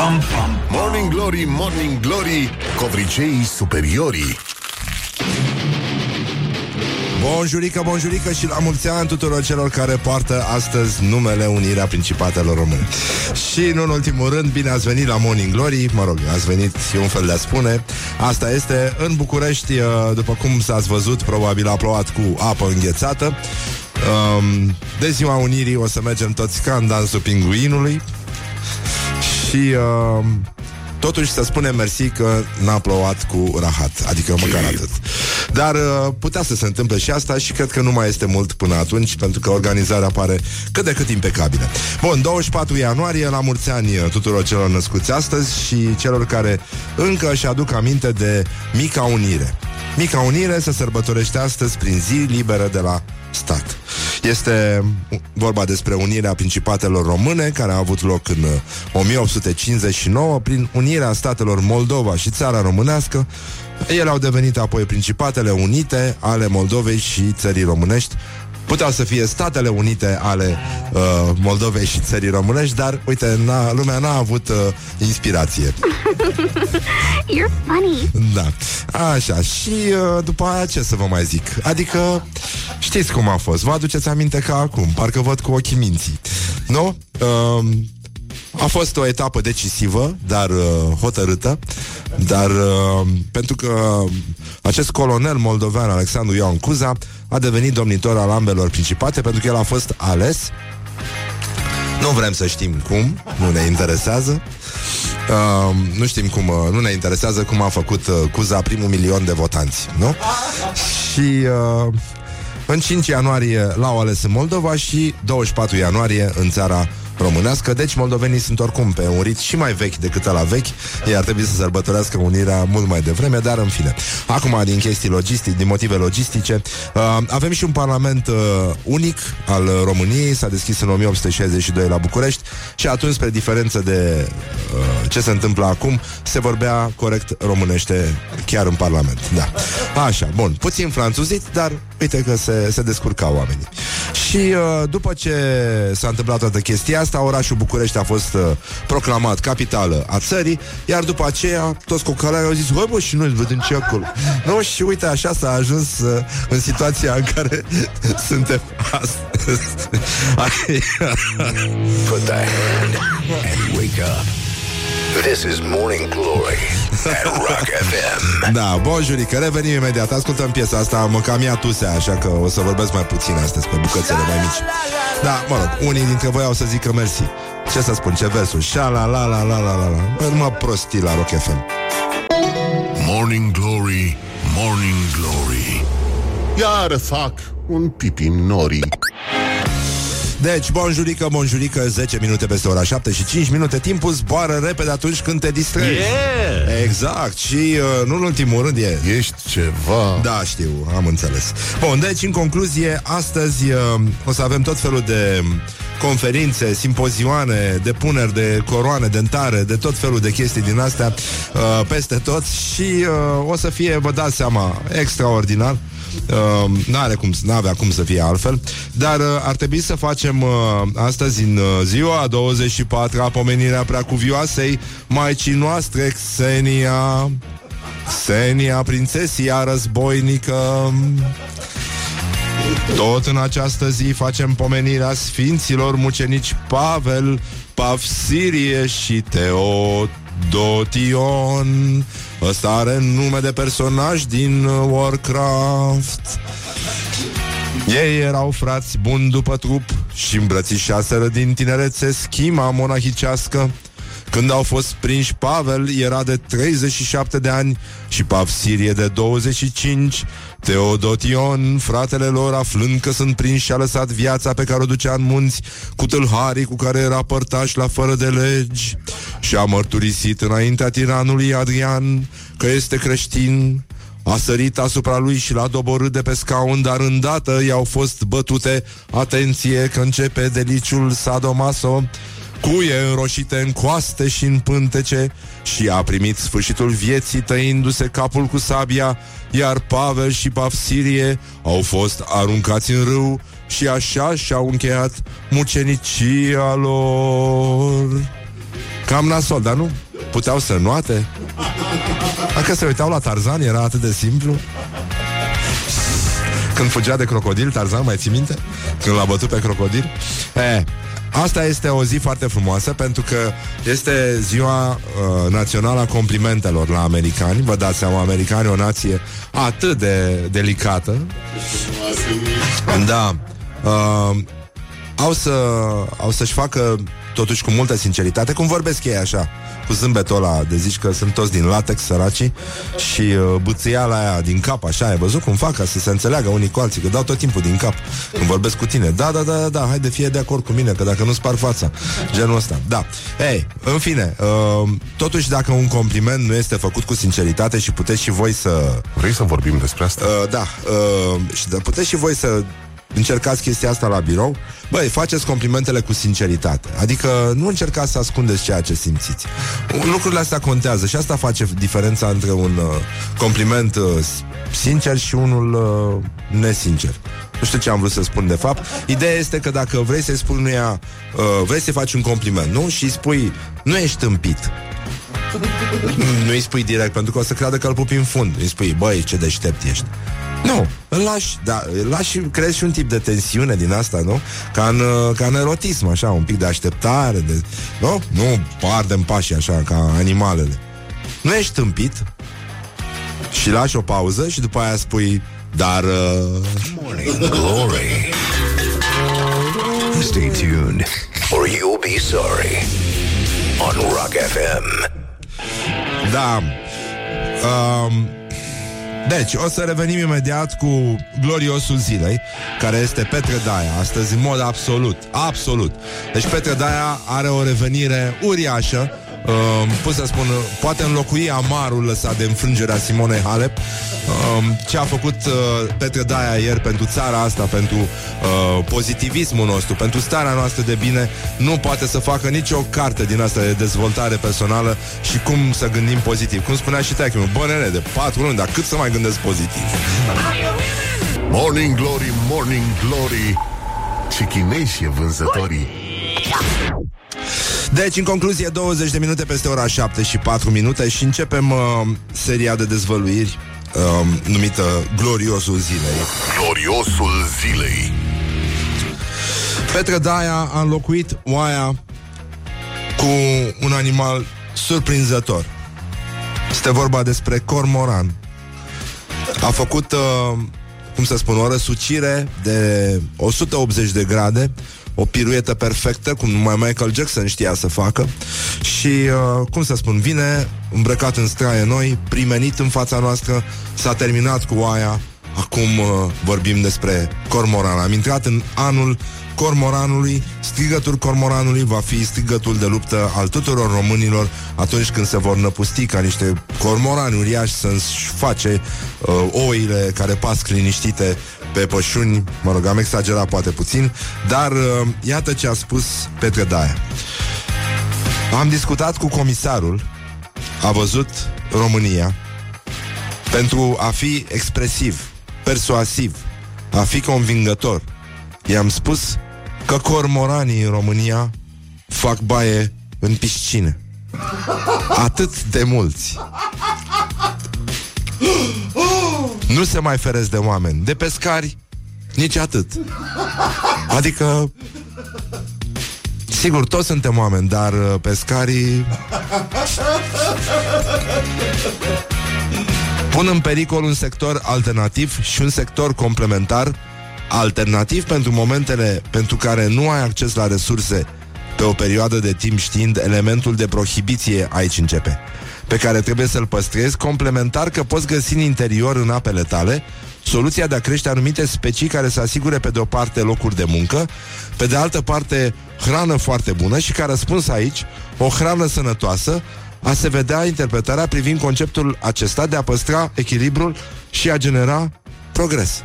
pam, pam. Morning Glory, Morning Glory, covriceii superiorii. Bonjurică, bonjurică și la mulți ani tuturor celor care poartă astăzi numele Unirea Principatelor Române. Și, nu în ultimul rând, bine ați venit la Morning Glory, mă rog, ați venit, e un fel de a spune. Asta este în București, uh, după cum s-ați văzut, probabil a plouat cu apă înghețată. Um, de ziua Unirii o să mergem toți ca în dansul pinguinului și uh, Totuși să spunem mersi că n-a plouat cu rahat. Adică măcar atât Dar uh, putea să se întâmple și asta Și cred că nu mai este mult până atunci Pentru că organizarea pare cât de cât impecabilă Bun, 24 ianuarie La mulți ani tuturor celor născuți astăzi Și celor care încă își aduc aminte de Mica Unire Mica Unire se sărbătorește astăzi Prin zi liberă de la stat este vorba despre unirea principatelor române care a avut loc în 1859 uh, prin unirea statelor Moldova și țara românească. Ele au devenit apoi Principatele Unite ale Moldovei și țării românești Puteau să fie Statele Unite ale uh, Moldovei și țării românești, dar, uite, n-a, lumea n-a avut uh, inspirație. You're funny. Da. Așa. Și uh, după aia ce să vă mai zic? Adică, știți cum a fost. Vă aduceți aminte ca acum. Parcă văd cu ochii minții. Nu? Uh, a fost o etapă decisivă, dar uh, hotărâtă, dar uh, pentru că acest colonel moldovean, Alexandru Ioan Cuza, a devenit domnitor al ambelor principate pentru că el a fost ales. Nu vrem să știm cum, nu ne interesează. Uh, nu știm cum, uh, nu ne interesează cum a făcut uh, Cuza primul milion de votanți, nu? Și uh, în 5 ianuarie l-au ales în Moldova și 24 ianuarie în țara românească, deci moldovenii sunt oricum pe un rit și mai vechi decât la vechi. Ei ar trebui să sărbătorească unirea mult mai devreme, dar în fine. Acum, din chestii logistice, din motive logistice, uh, avem și un parlament uh, unic al României, s-a deschis în 1862 la București și atunci, spre diferență de uh, ce se întâmplă acum, se vorbea corect românește chiar în parlament. Da. Așa, bun. Puțin franțuzit, dar uite că se, se descurca oamenii. Și uh, după ce s-a întâmplat toată chestia asta, orașul București a fost uh, proclamat capitală a țării, iar după aceea toți cocalarii au zis, bă, și noi vedem ce acolo. Nu, și uite, așa s-a ajuns uh, în situația în care suntem astăzi. Put the hand and wake up. This is Morning Glory at Rock FM. Da, bonjurică, revenim imediat Ascultăm piesa asta, mă cam ia tusea Așa că o să vorbesc mai puțin astăzi Pe bucățele mai mici Da, mă rog, unii dintre voi au să zică mersi Ce să spun, ce versul Șa la la la la la la la Bă, numai prostii la Rock FM Morning Glory, Morning Glory. Iar fac un pipi nori. Deci, bonjurică, bonjurică 10 minute peste ora 7 și 5 minute Timpul zboară repede atunci când te distrezi Yeah! Exact Și uh, nu în ultimul rând e Ești ceva... Da, știu, am înțeles. Bun, deci, în concluzie, astăzi uh, o să avem tot felul de conferințe, simpozioane, depuneri de coroane dentare, de tot felul de chestii din astea uh, peste tot și uh, o să fie, vă dați seama, extraordinar. Uh, n-are cum, n-avea cum să fie altfel Dar uh, ar trebui să facem uh, Astăzi în uh, ziua 24-a Pomenirea preacuvioasei Maicii noastre Xenia. Xenia, prințesia războinică. Tot în această zi facem pomenirea sfinților mucenici Pavel, Pavsirie și Teodotion. Ăsta are nume de personaj din uh, Warcraft. Ei erau frați buni după trup și îmbrățișaseră din tinerețe schima monahicească. Când au fost prinși, Pavel era de 37 de ani și Pavsirie de 25. Teodotion, fratele lor, aflând că sunt prinși, a lăsat viața pe care o ducea în munți cu tâlharii cu care era părtaș la fără de legi și a mărturisit înaintea tiranului Adrian că este creștin. A sărit asupra lui și l-a doborât de pe scaun, dar îndată i-au fost bătute. Atenție că începe deliciul sadomaso cuie înroșite în coaste și în pântece și a primit sfârșitul vieții tăindu-se capul cu sabia, iar Pavel și Pafsirie au fost aruncați în râu și așa și-au încheiat mucenicia lor. Cam nasol, dar nu puteau să nuate? Dacă se uitau la Tarzan, era atât de simplu. Când fugea de crocodil, Tarzan, mai ții minte? Când l-a bătut pe crocodil? E, Asta este o zi foarte frumoasă pentru că este ziua uh, națională a complimentelor la americani. Vă dați seama, americani o nație atât de delicată. Da. Uh, au, să, au să-și facă totuși cu multă sinceritate, cum vorbesc ei așa, cu zâmbetul ăla de zici că sunt toți din latex săracii și uh, bățâiala aia din cap, așa, ai văzut cum fac ca să se înțeleagă unii cu alții, că dau tot timpul din cap când vorbesc cu tine. Da, da, da, da, da, haide, fie de acord cu mine, că dacă nu spar fața, genul ăsta. Da. Ei, în fine, uh, totuși dacă un compliment nu este făcut cu sinceritate și puteți și voi să... Vrei să vorbim despre asta? Uh, da, uh, și da, puteți și voi să încercați chestia asta la birou, băi, faceți complimentele cu sinceritate. Adică nu încercați să ascundeți ceea ce simțiți. Lucrurile astea contează și asta face diferența între un uh, compliment uh, sincer și unul uh, nesincer. Nu știu ce am vrut să spun de fapt. Ideea este că dacă vrei să-i spui unuia, uh, vrei să faci un compliment, nu? Și îi spui, nu ești tâmpit. Nu îi spui direct, pentru că o să creadă că îl pupi în fund. Îi spui, băi, ce deștept ești. Nu, îl lași, da, îl lași, crezi și un tip de tensiune din asta, nu? Ca în, uh, ca în erotism, așa, un pic de așteptare, de, nu? Nu ardem pașii așa, ca animalele. Nu ești tâmpit și lași o pauză și după aia spui, dar... Uh... Morning Glory. Stay tuned, or you'll be sorry. On Rock FM. Da. Um, deci, o să revenim imediat cu gloriosul zilei, care este Petre Daia, astăzi în mod absolut, absolut. Deci Petre Daia are o revenire uriașă, uh, pot să spun, poate înlocui amarul lăsat de înfrângerea Simone Halep. Uh, ce a făcut uh, Petre Daia ieri pentru țara asta, pentru uh, pozitivismul nostru, pentru starea noastră de bine, nu poate să facă nicio carte din asta de dezvoltare personală și cum să gândim pozitiv. Cum spunea și Teachul, bă, nene, de patru luni, dar cât să mai gândesc pozitiv? Morning Glory, Morning Glory Ce chineși e vânzătorii Deci, în concluzie, 20 de minute peste ora 7 și 4 minute și începem uh, seria de dezvăluiri uh, numită Gloriosul Zilei. Gloriosul zilei Petre Daia a înlocuit oaia cu un animal surprinzător. Este vorba despre cormoran. A făcut, uh, cum să spun, o răsucire de 180 de grade, o piruetă perfectă, cum numai Michael Jackson știa să facă și, uh, cum să spun, vine îmbrăcat în straie noi, primenit în fața noastră, s-a terminat cu oaia, acum uh, vorbim despre cormoran. Am intrat în anul cormoranului, strigătul cormoranului va fi strigătul de luptă al tuturor românilor atunci când se vor năpusti ca niște cormorani uriași să-și face uh, oile care pasc liniștite pe pășuni, mă rog, am exagerat poate puțin, dar uh, iată ce a spus Petre Daia. Am discutat cu comisarul, a văzut România, pentru a fi expresiv, persuasiv, a fi convingător. I-am spus că cormoranii în România fac baie în piscine. Atât de mulți. Nu se mai feresc de oameni, de pescari, nici atât. Adică, sigur, toți suntem oameni, dar uh, pescarii pun în pericol un sector alternativ și un sector complementar alternativ pentru momentele pentru care nu ai acces la resurse pe o perioadă de timp știind elementul de prohibiție aici începe pe care trebuie să-l păstrezi, complementar că poți găsi în interior, în apele tale, soluția de a crește anumite specii care să asigure pe de o parte locuri de muncă, pe de altă parte hrană foarte bună și ca răspuns aici, o hrană sănătoasă, a se vedea interpretarea privind conceptul acesta de a păstra echilibrul și a genera progres.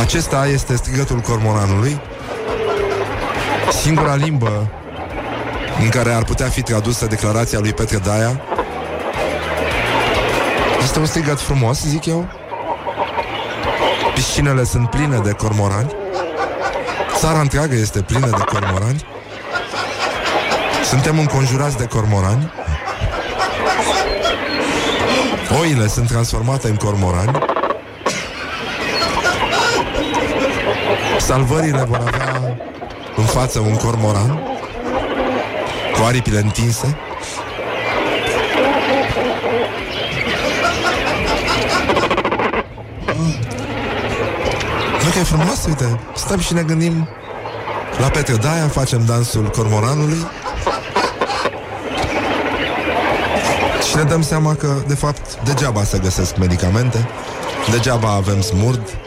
Acesta este strigătul cormoranului, singura limbă în care ar putea fi tradusă declarația lui Petre Daia. Este un strigăt frumos, zic eu. Piscinele sunt pline de cormorani. Țara întreagă este plină de cormorani. Suntem înconjurați de cormorani. Oile sunt transformate în cormorani. Salvările vor avea în față un cormoran cu aripile întinse. Nu că e frumos, uite, stăm și ne gândim la Petre Daia, facem dansul cormoranului și ne dăm seama că, de fapt, degeaba se găsesc medicamente, degeaba avem smurd,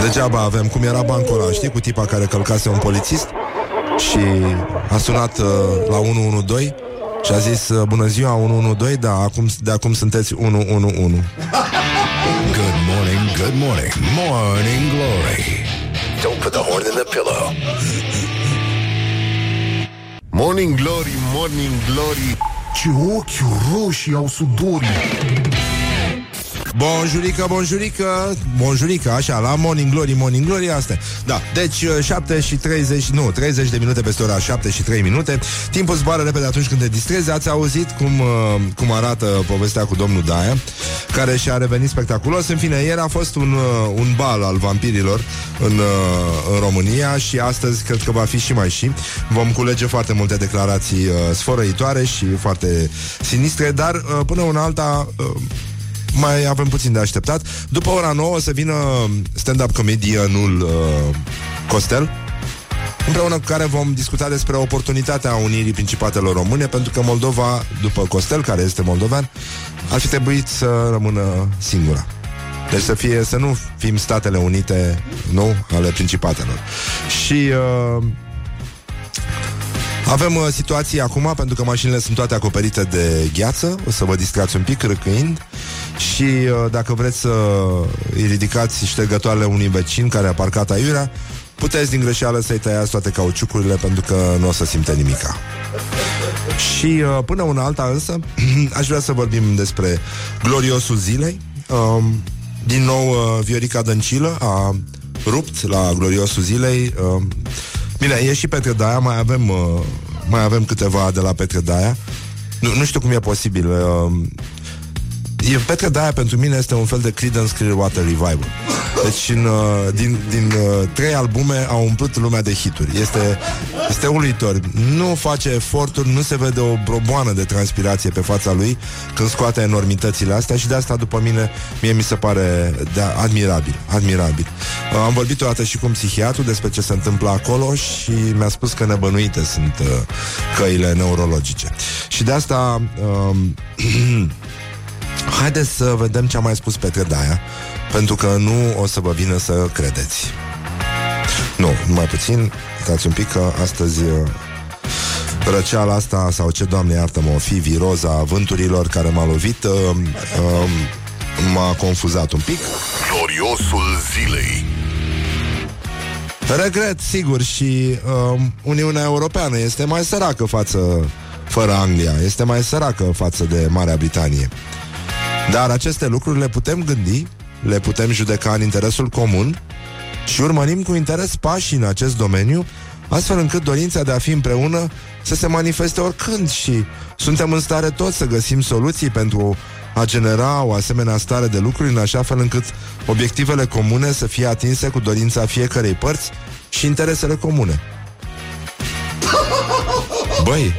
degeaba avem, cum era bancul ăla, știi, cu tipa care călcase un polițist și a sunat uh, la 112 și a zis, uh, bună ziua, 112, da, acum, de acum sunteți 111. Good morning, good morning, morning glory. Don't put the horn in the pillow. Morning Glory, Morning Glory Ce ochi roșii au sudorii Bonjurică, bonjurică, bonjurică, așa, la Morning Glory, Morning Glory, asta Da, deci 7 și 30, nu, 30 de minute peste ora 7 și 3 minute. Timpul zboară repede atunci când te distrezi. Ați auzit cum, uh, cum arată povestea cu domnul Daia Care și-a revenit spectaculos. În fine, ieri a fost un, uh, un bal al vampirilor în, uh, în România Și astăzi cred că va fi și mai și. Vom culege foarte multe declarații sfărăitoare și foarte sinistre Dar până una alta mai avem puțin de așteptat. După ora 9 o să vină stand-up comedianul uh, Costel, împreună cu care vom discuta despre oportunitatea unirii principatelor române, pentru că Moldova, după Costel, care este moldovan, ar fi trebuit să rămână singura. Deci să fie, să nu fim Statele Unite, nu, ale principatelor. Și uh, avem uh, situații acum, pentru că mașinile sunt toate acoperite de gheață, o să vă distrați un pic râcâind. Și uh, dacă vreți să îi ridicați ștergătoarele unui vecin care a parcat aiurea, puteți din greșeală să-i tăiați toate cauciucurile pentru că nu o să simte nimica. Și uh, până una alta însă, aș vrea să vorbim despre gloriosul zilei. Um, din nou, uh, Viorica Dăncilă a rupt la gloriosul zilei. Uh, bine, e și Petre Daia, mai avem, uh, mai avem câteva de la Petre Daia. Nu, nu știu cum e posibil. Uh, e Petre Daia pentru mine este un fel de Creedence Clearwater Revival. Deci în, uh, din, din uh, trei albume a umplut lumea de hituri. Este, este uluitor. Nu face eforturi, nu se vede o broboană de transpirație pe fața lui când scoate enormitățile astea și de asta după mine mie mi se pare de admirabil. Admirabil. Uh, am vorbit o dată și cu un psihiatru despre ce se întâmplă acolo și mi-a spus că nebănuite sunt uh, căile neurologice. Și de asta uh, Haideți să vedem ce a mai spus Petre Daia Pentru că nu o să vă vină să credeți. Nu, numai puțin Stați un pic că astăzi uh, Răceala asta Sau ce, Doamne iartă-mă, o fi Viroza vânturilor care m-a lovit uh, uh, M-a confuzat un pic. Gloriosul zilei. Regret, sigur, și uh, Uniunea Europeană este mai săracă față fără Anglia, este mai săracă față de Marea Britanie. Dar aceste lucruri le putem gândi, le putem judeca în interesul comun și urmărim cu interes pași în acest domeniu, astfel încât dorința de a fi împreună să se manifeste oricând și suntem în stare toți să găsim soluții pentru a genera o asemenea stare de lucruri în așa fel încât obiectivele comune să fie atinse cu dorința fiecarei părți și interesele comune. Băi,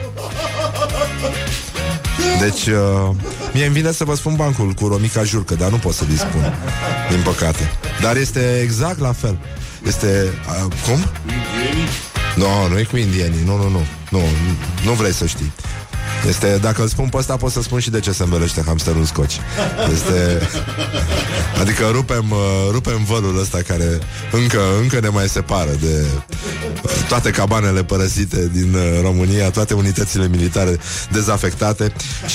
deci, uh, mie îmi vine să vă spun bancul cu Romica Jurcă, dar nu pot să-l spun, din păcate. Dar este exact la fel. Este... Uh, cum? Nu, no, nu e cu indienii, nu, nu, nu. Nu, nu vrei să știi. Este, dacă îl spun pe ăsta, pot să spun și de ce se învelește hamsterul în scoci. Este... Adică rupem, uh, rupem vălul ăsta care încă, încă ne mai separă de uh, toate cabanele părăsite din uh, România, toate unitățile militare dezafectate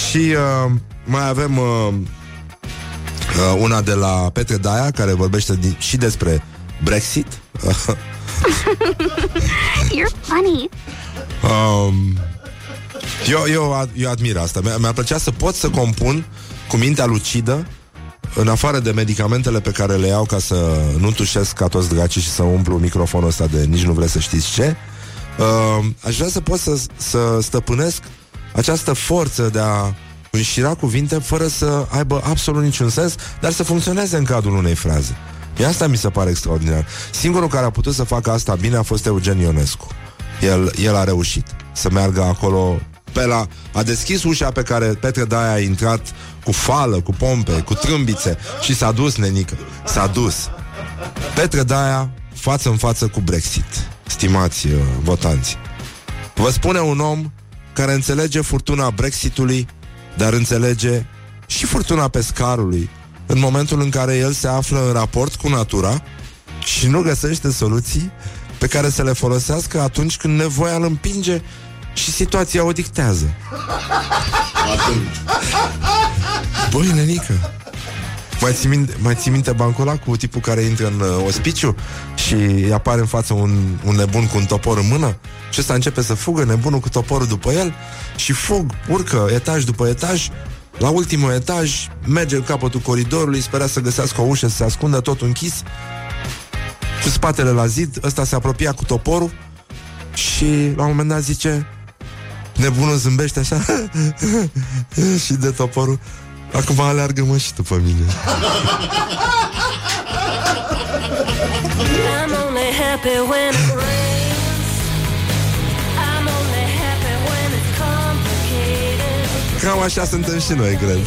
și uh, mai avem uh, uh, una de la Petre Daia care vorbește din, și despre Brexit. You're funny. Um, eu, eu, eu admir asta. Mi-ar plăcea să pot să compun cu mintea lucidă în afară de medicamentele pe care le iau ca să nu tușesc ca toți dracii și să umplu microfonul ăsta de nici nu vreți să știți ce, uh, aș vrea să pot să, să stăpânesc această forță de a înșira cuvinte fără să aibă absolut niciun sens, dar să funcționeze în cadrul unei fraze. E asta mi se pare extraordinar. Singurul care a putut să facă asta bine a fost Eugen Ionescu. El, el a reușit să meargă acolo pe la... A deschis ușa pe care Petre Daia a intrat cu fală, cu pompe, cu trâmbițe și s-a dus, nenică. S-a dus. Petre Daia față în față cu Brexit. Stimați uh, votanți. Vă spune un om care înțelege furtuna Brexitului, dar înțelege și furtuna pescarului în momentul în care el se află în raport cu natura și nu găsește soluții pe care să le folosească atunci când nevoia îl împinge și situația o dictează. Băi, nenică, mai ții, minte, mai ții minte bancul ăla cu tipul care intră în uh, ospiciu și îi apare în față un, un nebun cu un topor în mână? Și ăsta începe să fugă, nebunul cu toporul după el și fug, urcă etaj după etaj. La ultimul etaj, merge în capătul coridorului, spera să găsească o ușă, să se ascundă tot închis. Cu spatele la zid, ăsta se apropia cu toporul și la un moment dat zice Nebunul zâmbește așa Și de toporul Acum aleargă mă și după mine I'm only happy when it rains. I'm only happy when it's complicated. Cam așa suntem și noi, cred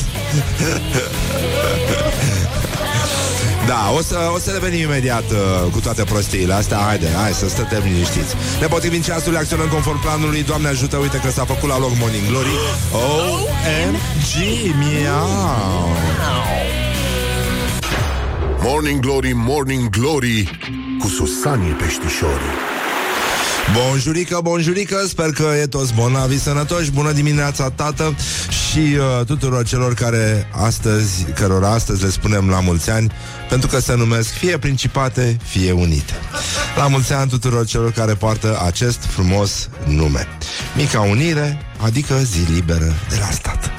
Da, o să, o să revenim imediat uh, cu toate prostiile astea. Haide, hai să stătem liniștiți. Ne potrivim ceasului, acționăm conform planului. Doamne ajută, uite că s-a făcut la loc Morning Glory. O-M-G, miau. Morning Glory, Morning Glory Cu Susanii Peștișorii Bonjurică, bonjurică, sper că e toți bolnavi sănătoși. Bună dimineața, tată Și uh, tuturor celor care astăzi Cărora astăzi le spunem la mulți ani Pentru că se numesc fie principate Fie unite. La mulți ani tuturor celor care poartă acest frumos nume. Mica unire, adică zi liberă de la stat.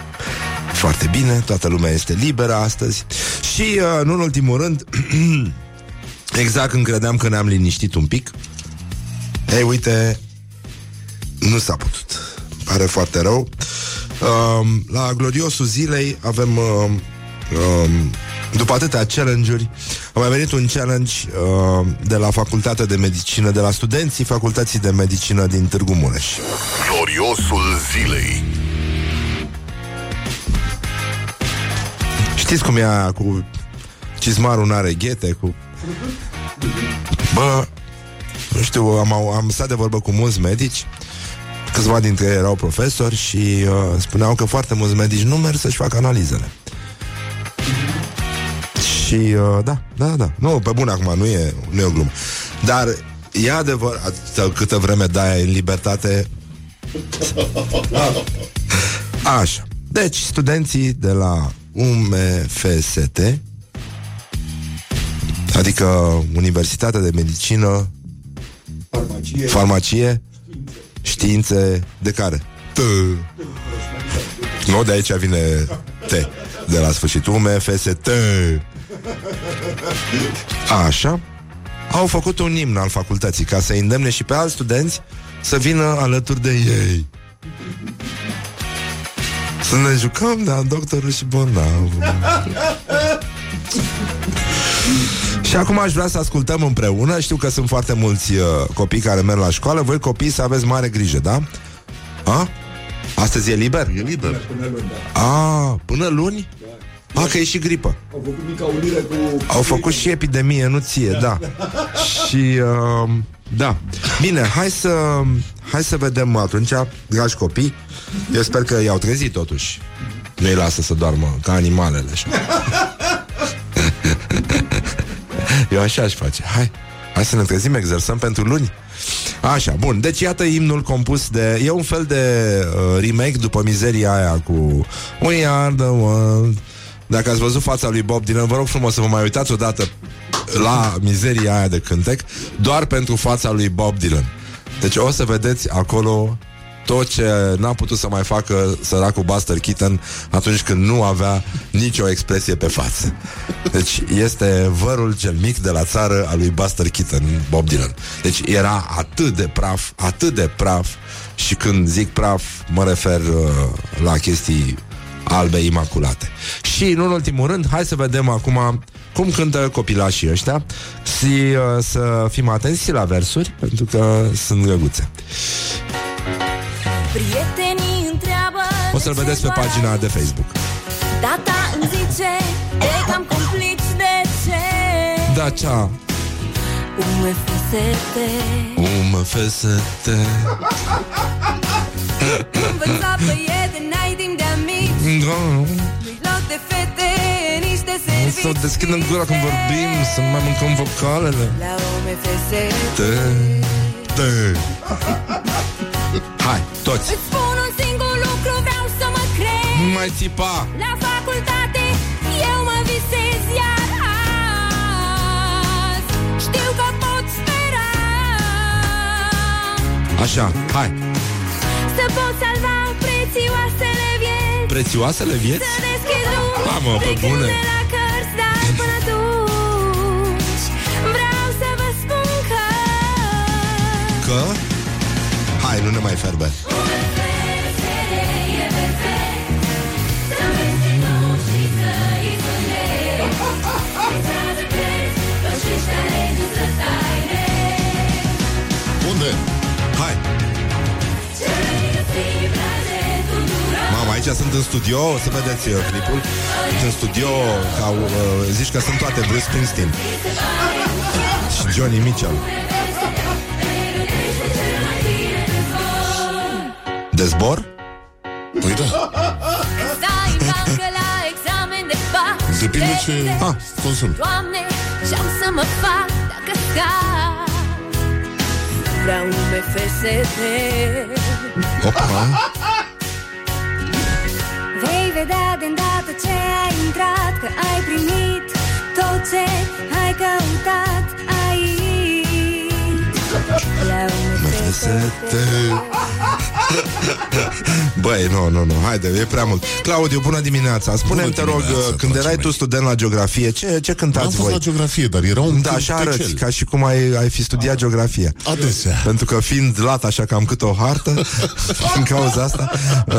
Foarte bine, toată lumea este liberă astăzi. Și, uh, nu în ultimul rând Exact când credeam că ne-am liniștit un pic ei, uite, nu s-a putut. Pare foarte rău. Um, la gloriosul zilei avem, um, um, după atâtea challenge-uri, a mai venit un challenge um, de la Facultatea de Medicină, de la studenții Facultății de Medicină din Târgu Mureș. Gloriosul zilei Știți cum e aia cu cizmarul n-are ghete, cu... Bă, nu știu, am, am stat de vorbă cu mulți medici Câțiva dintre ei erau profesori și uh, spuneau că foarte mulți medici nu merg să-și facă analizele. Și uh, da, da, da. Nu, pe bun acum, nu e, nu e o glumă. Dar e adevărat, câtă vreme dai în libertate... Așa. Deci, studenții de la UMFST, adică Universitatea de Medicină Farmacie. Farmacie. Științe. De care? T. Nu, de aici vine T. De la sfârșit UMFST Așa. Au făcut un imn al facultății Ca să îndemne și pe alți studenți Să vină alături de ei. Să ne jucăm, da, doctorul și bolnavul și acum aș vrea să ascultăm împreună Știu că sunt foarte mulți uh, copii care merg la școală Voi copii să aveți mare grijă, da? A? Astăzi e liber? E liber Până luni, da. A, până luni? A, că e și gripă Au făcut mica unire cu... Au făcut și epidemie, nu ție, da Și, uh, da Bine, hai să Hai să vedem atunci, dragi copii Eu sper că i-au trezit totuși Nu-i lasă să doarmă ca animalele așa. Eu așa aș face. Hai, hai să ne trezim, exersăm pentru luni. Așa, bun. Deci iată imnul compus de... E un fel de uh, remake după mizeria aia cu We are the world. Dacă ați văzut fața lui Bob Dylan, vă rog frumos să vă mai uitați odată la mizeria aia de cântec, doar pentru fața lui Bob Dylan. Deci o să vedeți acolo tot ce n-a putut să mai facă săracul Buster Keaton atunci când nu avea nicio expresie pe față. Deci este vărul cel mic de la țară al lui Buster Keaton, Bob Dylan. Deci era atât de praf, atât de praf și când zic praf mă refer uh, la chestii albe imaculate. Și în ultimul rând, hai să vedem acum cum cântă copilașii ăștia și uh, să fim atenți și la versuri, pentru că sunt găguțe. Prietenii întreabă O să-l de vedeți ce pe pagina doar de Facebook. Tata îmi zice E cam complici de ce? Da, cea. Ume fusete Umă fesete Învăța băiete, n-ai timp de amici. Loc de fete, niște servicii Să deschidem gura când vorbim Să nu mai mâncăm vocalele. La ume fusete Te, te. Hai, toți. Îți spun un singur lucru, vreau să mă crezi. Nu mai țipa. La facultate eu mă visez iar azi. Știu că pot spera. Așa, hai. Să pot salva prețioasele vieți. Prețioasele vieți? Să deschid drumul Ha, mă, pe plecând bune. de la cărți Dar până atunci Vreau să vă spun că Că? Hai, nu ne mai ferbe. Unde? Hai. Mama, aici sunt în studio O să vedeți uh, clipul. Sunt în studio ca, uh, Zici că sunt toate Bruce Springsteen. Și Johnny Mitchell examen de fac. Depinde ce Ah. consumi. Doamne, ce-am să mă fac dacă scap Vreau nume FSD Opa. Vei vedea de îndată ce ai intrat Că ai primit tot ce ai căutat aici. La nume FSD Băi, nu, nu, nu, haide, e prea mult Claudiu, bună dimineața Spune-mi, te rog, dimineața, uh, când dragii erai mei. tu student la geografie Ce, ce Am cântați fost voi? la geografie, dar era un Da, așa arăți, cântecel. ca și cum ai, ai fi studiat geografie Adesea. Pentru că fiind lat așa cam cât o hartă Din cauza asta uh,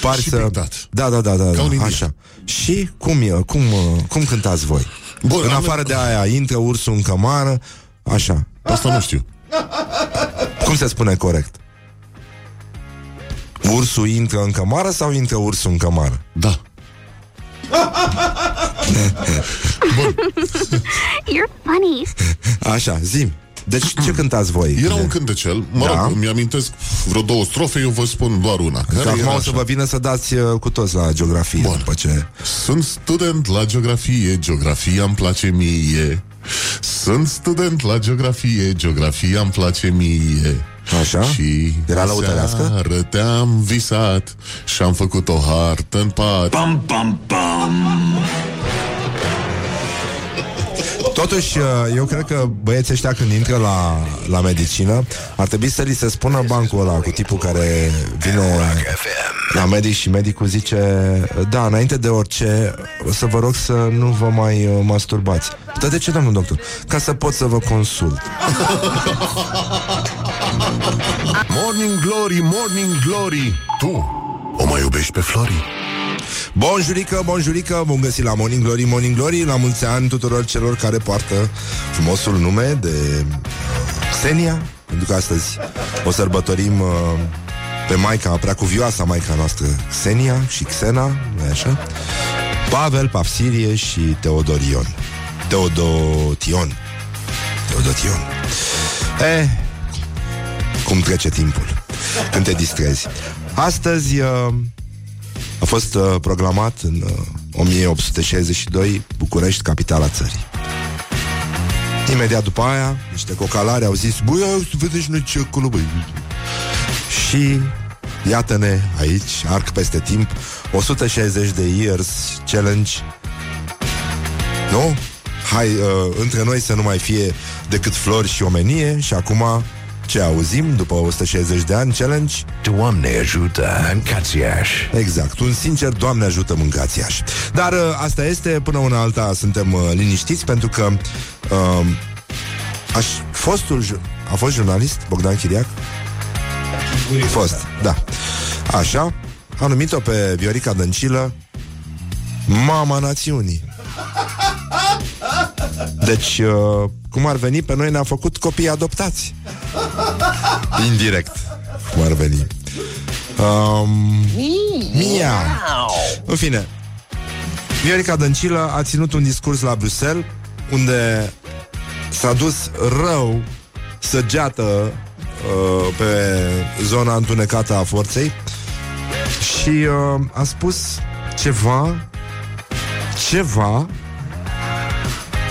Pari Și să... pintat. Da, da, da, da, Ca un da indian. așa Și cum, e, cum, uh, cum cântați voi? Bun, în am- afară de aia, intră ursul în cămară Așa Asta nu știu. Cum se spune corect? Ursul intră în cămară sau intră ursul în cămară? Da. You're funny. Așa, zim Deci ce cântați voi? Era un cântecel, mă Da. rog, mi-amintesc vreo două strofe, eu vă spun doar una. Că Care acum era o să așa. vă vină să dați uh, cu toți la geografie Bun. După ce... Sunt student la geografie, geografia îmi place mie. Sunt student la geografie, geografia îmi place mie. Așa? Și Era lăutărească? seară te-am visat și am făcut o hartă în pat. Totuși, uh, eu cred că băieții ăștia când intră la, la medicină Ar trebui să li se spună bancul ăla cu tipul care vine la medic și medicul zice Da, înainte de orice, o să vă rog să nu vă mai uh, masturbați Dar de ce, domnul doctor? Ca să pot să vă consult Morning Glory, Morning Glory Tu o mai iubești pe Flori? Bonjurică, bonjurică, bun găsit la Morning Glory, Morning Glory La mulți ani tuturor celor care poartă frumosul nume de Xenia Pentru că astăzi o sărbătorim uh, pe maica, preacuvioasa maica noastră Xenia și Xena, nu așa? Pavel, Pafsirie și Teodorion. Teodotion Teodotion Eh, cum trece timpul Când te distrezi. Astăzi uh, a fost uh, proclamat în uh, 1862 București, capitala țării. Imediat după aia, niște cocalari au zis Băi, hai să vedem și noi ce e acolo, băi Și iată-ne aici, arc peste timp 160 de years challenge Nu? Hai, uh, între noi să nu mai fie decât flori și omenie Și acum Ce auzim după 160 de ani challenge? Doamne ajută, mâncați Iași. Exact, un sincer Doamne ajută mâncați Iași. Dar uh, asta este, până una alta suntem uh, liniștiți pentru că uh, aș, fostul ju- a fost jurnalist Bogdan Chiriac? A fost, da. Așa, a numit-o pe Viorica Dăncilă Mama Națiunii. Deci, uh, cum ar veni, pe noi ne-a făcut copii adoptați. Indirect, cum ar veni. Um, Mia. În fine, Viorica Dăncilă a ținut un discurs la Bruxelles unde s-a dus rău săgeată uh, pe zona întunecată a forței și uh, a spus ceva ceva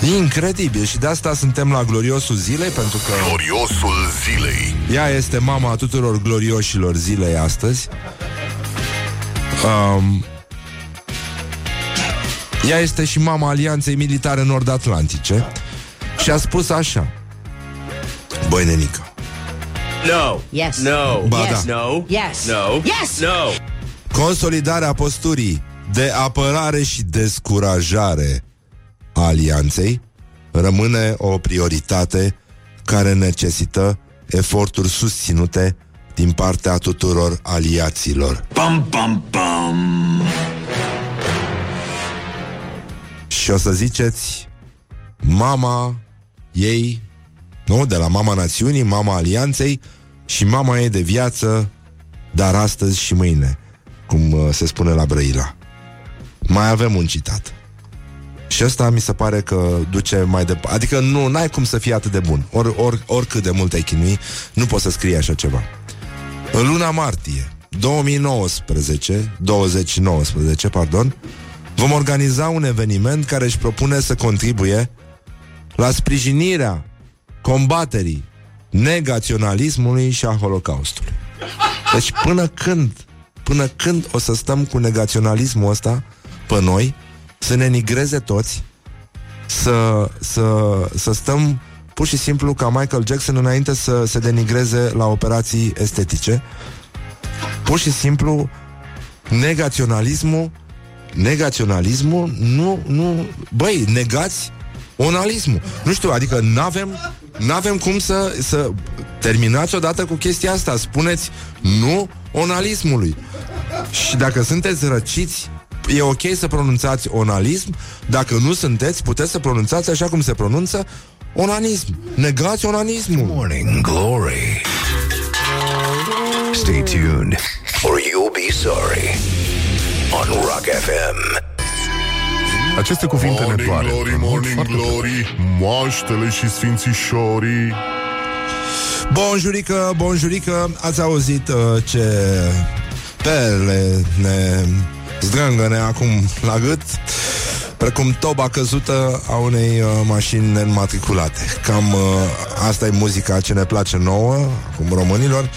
incredibil și de asta suntem la gloriosul zilei pentru că Gloriosul zilei. ea este mama tuturor glorioșilor zilei astăzi. Um, ea este și mama Alianței Militare Nord-Atlantice și a spus așa. Băi, nenică, No. Yes. No. Ba Yes. da. No. Yes. No. Yes. No. consolidarea posturii de apărare și descurajare a alianței rămâne o prioritate care necesită eforturi susținute din partea tuturor aliaților. Pam, pam, pam. Și o să ziceți mama ei, nu, de la mama națiunii, mama alianței și mama ei de viață, dar astăzi și mâine, cum uh, se spune la Brăila. Mai avem un citat. Și ăsta mi se pare că duce mai departe. Adică nu, n-ai cum să fie atât de bun. Or, or, oricât de mult ai chinui, nu poți să scrii așa ceva. În luna martie 2019, 2019, pardon, vom organiza un eveniment care își propune să contribuie la sprijinirea combaterii negaționalismului și a Holocaustului. Deci până când, până când o să stăm cu negaționalismul ăsta pe noi, să ne nigreze toți, să, să, să stăm pur și simplu ca Michael Jackson înainte să se denigreze la operații estetice, pur și simplu negaționalismul negaționalismul nu, nu, băi, negați onalismul. Nu știu, adică n-avem, n-avem cum să, să terminați odată cu chestia asta. Spuneți nu onalismului. Și dacă sunteți răciți, e ok să pronunțați onalism. Dacă nu sunteți, puteți să pronunțați așa cum se pronunță onanism. Negați onanismul. Morning Glory. Stay tuned or you'll be sorry on Rock FM. Aceste cuvinte ne Morning doare. glory, morning Foarte tare. glory Moaștele și sfințișorii Bonjurică, bonjurică, ați auzit uh, ce perle ne zdrângăne acum la gât, precum toba căzută a unei uh, mașini înmatriculate. Cam uh, asta e muzica ce ne place nouă, acum românilor.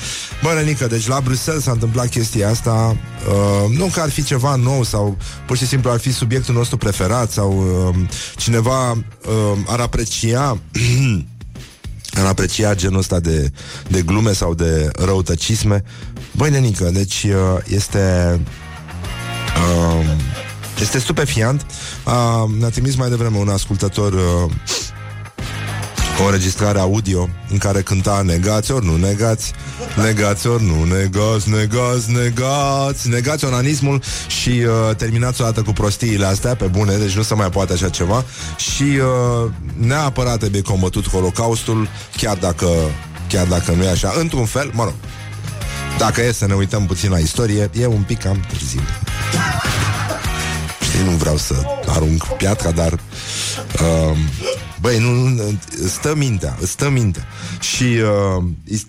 Bă, Renică, deci la Bruxelles s-a întâmplat chestia asta uh, Nu că ar fi ceva nou Sau pur și simplu ar fi subiectul nostru preferat Sau uh, cineva uh, ar aprecia ar aprecia genul ăsta de, de glume sau de răutăcisme. Băi, nenică, deci uh, este... Uh, este stupefiant. Uh, ne-a trimis mai devreme un ascultător uh, o înregistrare audio în care cânta negați ori nu negați, negați ori nu negați, negați, negați, negați onanismul și uh, terminați o dată cu prostiile astea pe bune, deci nu se mai poate așa ceva și uh, neapărat trebuie combătut Holocaustul, chiar dacă, chiar dacă nu e așa, într-un fel, mă rog, dacă e să ne uităm puțin la istorie, e un pic cam târziu. Știi, nu vreau să arunc piatra, dar uh, Băi, nu, nu, stă mintea, stă mintea Și uh, it,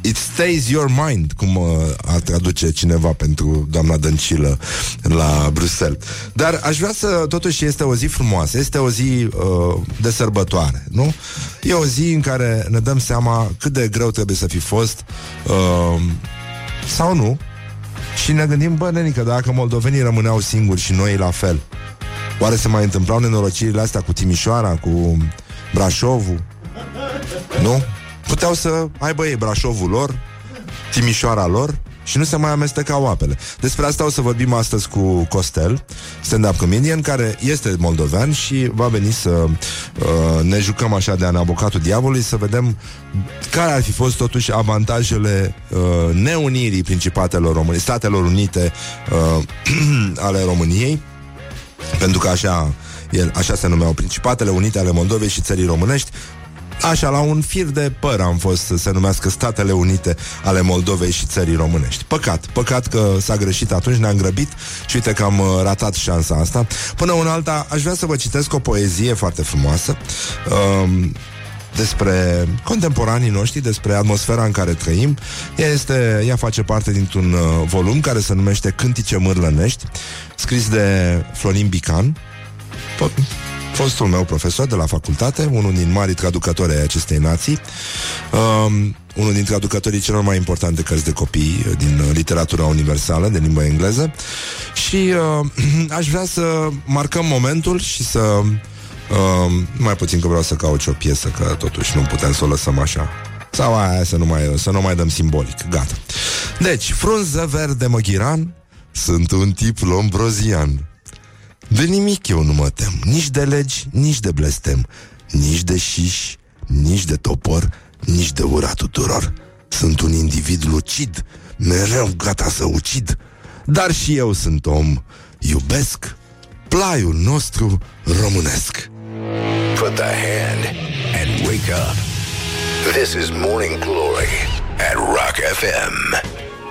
it stays your mind Cum uh, ar traduce cineva pentru doamna Dăncilă La Bruxelles Dar aș vrea să, totuși este o zi frumoasă Este o zi uh, de sărbătoare, nu? E o zi în care ne dăm seama Cât de greu trebuie să fi fost uh, Sau nu Și ne gândim, bă, nenică, dacă moldovenii rămâneau singuri și noi la fel Oare se mai întâmplau nenorocirile astea cu Timișoara, cu Brașovul? Nu? puteau să aibă ei Brașovul lor, Timișoara lor și nu se mai amestecau apele. Despre asta o să vorbim astăzi cu Costel, stand-up comedian, care este moldovean și va veni să uh, ne jucăm așa de anabocatul diavolului, să vedem care ar fi fost totuși avantajele uh, neunirii Principatelor României, Statelor Unite uh, ale României, pentru că așa, el, așa se numeau Principatele Unite ale Moldovei și țării românești, Așa, la un fir de păr am fost să se numească Statele Unite ale Moldovei și țării românești. Păcat, păcat că s-a greșit atunci, ne-am grăbit și uite că am uh, ratat șansa asta. Până una alta, aș vrea să vă citesc o poezie foarte frumoasă. Um, despre contemporanii noștri, despre atmosfera în care trăim. Ea, este, ea face parte dintr-un uh, volum care se numește Cântice mârlănești, scris de Florin Bican, po- fostul meu profesor de la facultate, unul din mari traducători ai acestei nații, um, unul din traducătorii celor mai importante cărți de copii uh, din uh, literatura universală, de limba engleză. Și uh, aș vrea să marcăm momentul și să... Uh, mai puțin că vreau să caut și o piesă, că totuși nu putem să o lăsăm așa. Sau aia să nu mai, să nu mai dăm simbolic. Gata. Deci, frunză verde măghiran, sunt un tip lombrozian. De nimic eu nu mă tem, nici de legi, nici de blestem, nici de șiși, nici de topor, nici de ura tuturor. Sunt un individ lucid, mereu gata să ucid, dar și eu sunt om, iubesc plaiul nostru românesc. Put the hand and wake up. This is Morning Glory at Rock FM.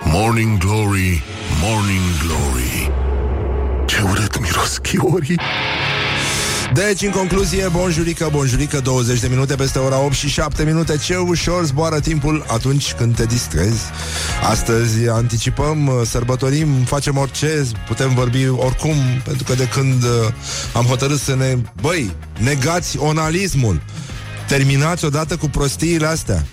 Morning Glory, Morning Glory Ce urât miros chiorii Deci, în concluzie, bonjurică, bonjurică, 20 de minute peste ora 8 și 7 minute. Ce ușor zboară timpul atunci când te distrezi. Astăzi anticipăm, uh, sărbătorim, facem orice, putem vorbi oricum, pentru că de când uh, am hotărât să ne... Băi, negați onalismul. Terminați odată cu prostiile astea.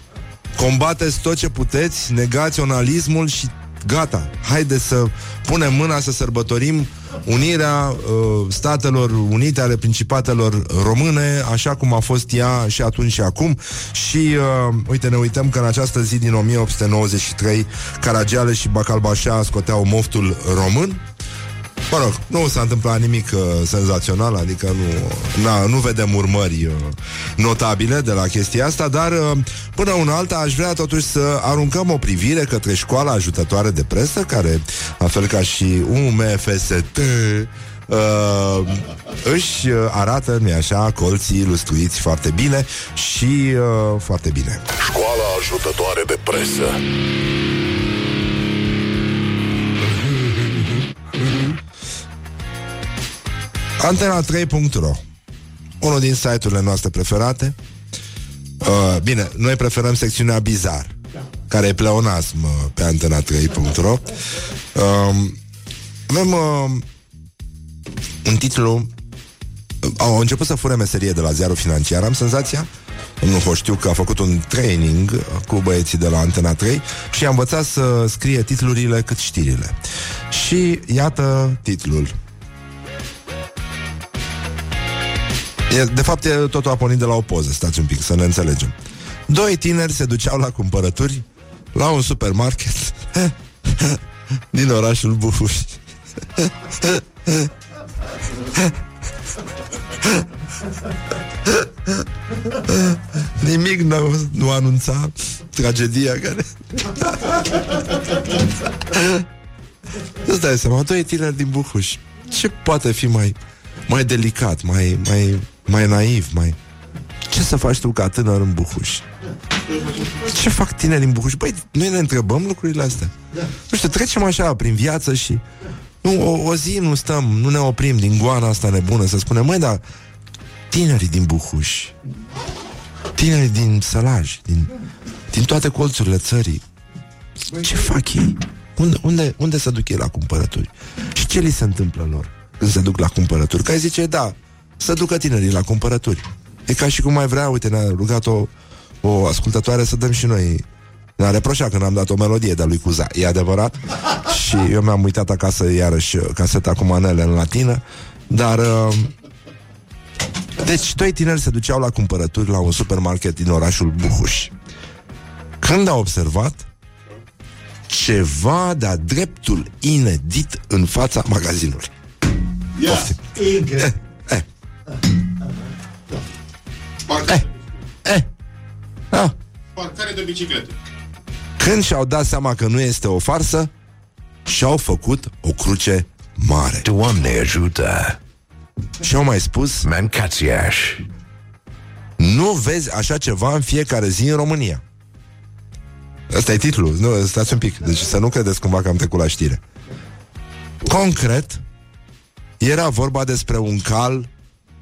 Combateți tot ce puteți, negați onalismul și gata. Haideți să punem mâna să sărbătorim unirea uh, Statelor Unite ale Principatelor Române, așa cum a fost ea și atunci și acum. Și, uh, uite, ne uităm că în această zi din 1893 Caragiale și Bacalbașa scoteau moftul român. Mă rog, nu s-a întâmplat nimic uh, senzațional, adică nu, na, nu vedem urmări uh, notabile de la chestia asta, dar uh, până una alta aș vrea totuși să aruncăm o privire către școala ajutătoare de presă, care, la fel ca și UMFST, Uh, își uh, arată, nu așa, colții ilustruiți foarte bine și uh, foarte bine. Școala ajutătoare de presă Antena3.ro Unul din site-urile noastre preferate. Uh, Bine, noi preferăm secțiunea Bizar Care e pleonasm uh, pe antena3.ro uh, Avem uh, un titlu Au început să fure meserie de la ziarul financiar Am senzația. Nu știu că a făcut un training cu băieții de la Antena 3 și a învățat să scrie titlurile cât știrile. Și iată titlul. E, de fapt, e, totul a pornit de la o poză, stați un pic, să ne înțelegem. Doi tineri se duceau la cumpărături la un supermarket din orașul Buhuș. Nimic nu, nu anunța tragedia care... Îți dai seama, doi tineri din Buhuș. Ce poate fi mai, mai delicat, mai, mai, mai naiv, mai... Ce să faci tu ca tânăr în Buhuș? Ce fac tineri în Buhuș? Băi, noi ne întrebăm lucrurile astea. Nu știu, trecem așa prin viață și... Nu, o, o zi nu stăm, nu ne oprim din goana asta nebună să spunem, măi, dar tinerii din Buhuș, tinerii din Sălaj, din, din toate colțurile țării, ce fac ei? Unde, unde, unde se duc ei la cumpărături? Și ce li se întâmplă lor când se duc la cumpărături? Că ai zice, da, să ducă tinerii la cumpărături. E ca și cum mai vrea, uite, ne-a rugat o, o ascultătoare să dăm și noi ne-a reproșat că n-am dat o melodie de lui Cuza. E adevărat? și eu mi-am uitat acasă iarăși caseta cu manele în latină, dar... Uh, deci, doi tineri se duceau la cumpărături la un supermarket din orașul Buhuș. când a observat ceva de-a dreptul inedit în fața magazinului. Ia, Poftim. Ingrid. Eh. Eh. Eh. Ah. Parcare de biciclete. Când și-au dat seama că nu este o farsă, și-au făcut o cruce mare. Doamne ajută! Și-au mai spus, Mancațiaș! nu vezi așa ceva în fiecare zi în România. Ăsta e titlul, nu, stați un pic, deci să nu credeți cumva că am trecut la știre. Concret, era vorba despre un cal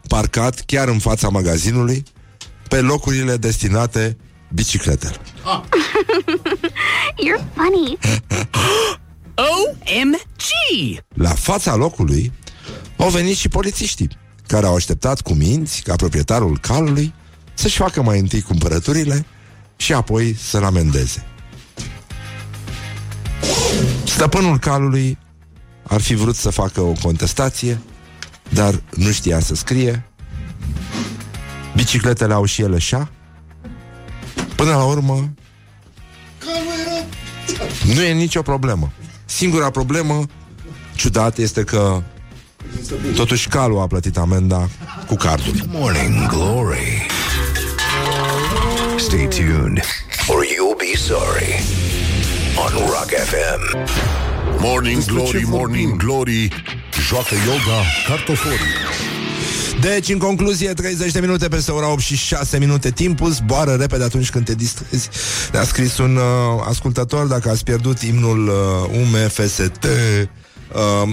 parcat chiar în fața magazinului, pe locurile destinate bicicletelor. You're funny. OMG! La fața locului au venit și polițiștii, care au așteptat cu minți ca proprietarul calului să-și facă mai întâi cumpărăturile și apoi să-l amendeze. Stăpânul calului ar fi vrut să facă o contestație, dar nu știa să scrie. Bicicletele au și ele șa. Până la urmă, nu e nicio problemă. Singura problemă ciudat este că totuși calul a plătit amenda cu cardul. Morning Glory. Stay tuned, or you'll be sorry. On Rock FM. Morning Despre ce Glory, vorbim? Morning Glory Joacă yoga cartoforii. Deci, în concluzie, 30 de minute peste ora 8 și 6 minute. Timpul zboară repede atunci când te distrezi. Ne-a scris un uh, ascultător Dacă ați pierdut imnul uh, UMFST uh,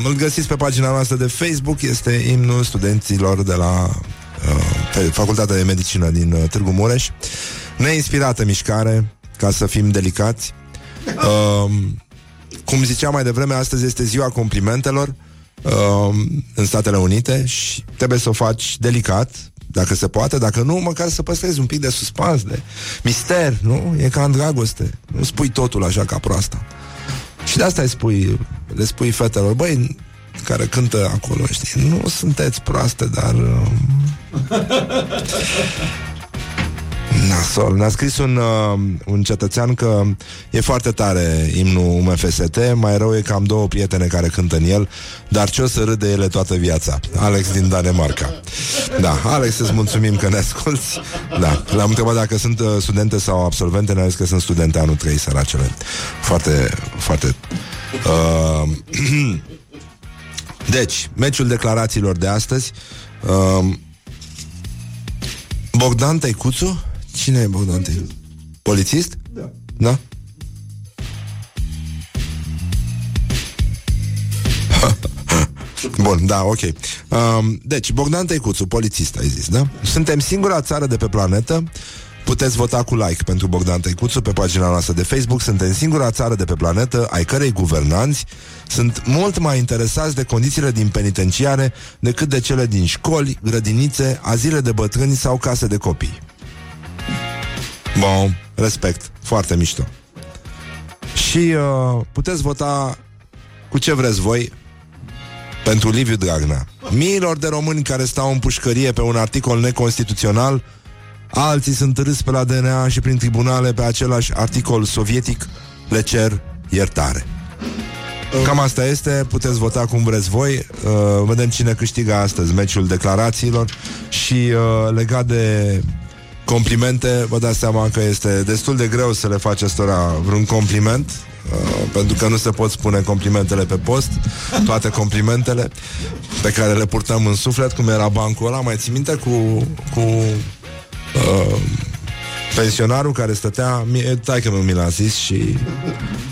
Îl găsiți pe pagina noastră de Facebook Este imnul studenților de la uh, pe Facultatea de Medicină din uh, Târgu Mureș. Neinspirată mișcare Ca să fim delicați. Uh, Cum ziceam mai devreme Astăzi este ziua complimentelor uh, în Statele Unite și trebuie să o faci delicat, dacă se poate, dacă nu, măcar să păstrezi un pic de suspans, de mister, nu? E ca în dragoste. Nu spui totul așa ca proasta. Și de asta îi spui, le spui fetelor, băi, care cântă acolo, știi, nu sunteți proaste, dar... Uh, Nasol. Ne-a scris un, uh, un cetățean că e foarte tare imnul UMFST, mai rău e că am două prietene care cântă în el, dar ce o să râde ele toată viața. Alex din Danemarca. Da, Alex, îți mulțumim că ne asculti. Da, l-am întrebat dacă sunt uh, studente sau absolvente, ne-a zis că sunt studente anul 3, săracele. Foarte, foarte... Uh, deci, meciul declarațiilor de astăzi. Uh, Bogdan Tăicuțu? Cine e Bogdan Tăicuțu? Polițist? Da. Da? Bun, da, ok. Um, deci, Bogdan Tăicuțu, polițist, ai zis, da? Suntem singura țară de pe planetă Puteți vota cu like pentru Bogdan Tăicuțu pe pagina noastră de Facebook. Suntem singura țară de pe planetă ai cărei guvernanți sunt mult mai interesați de condițiile din penitenciare decât de cele din școli, grădinițe, azile de bătrâni sau case de copii. Bun, respect. Foarte mișto. Și uh, puteți vota cu ce vreți voi pentru Liviu Dragnea. Miilor de români care stau în pușcărie pe un articol neconstituțional, alții sunt râs pe la DNA și prin tribunale pe același articol sovietic, le cer iertare. Cam asta este, puteți vota cum vreți voi uh, Vedem cine câștigă astăzi Meciul declarațiilor Și uh, legat de complimente Vă dați seama că este destul de greu Să le faci ăstora vreun compliment uh, Pentru că nu se pot spune complimentele pe post Toate complimentele Pe care le purtăm în suflet Cum era bancul ăla Mai ții minte cu, cu uh, pensionarul care stătea, mie- tai că mi l-a zis și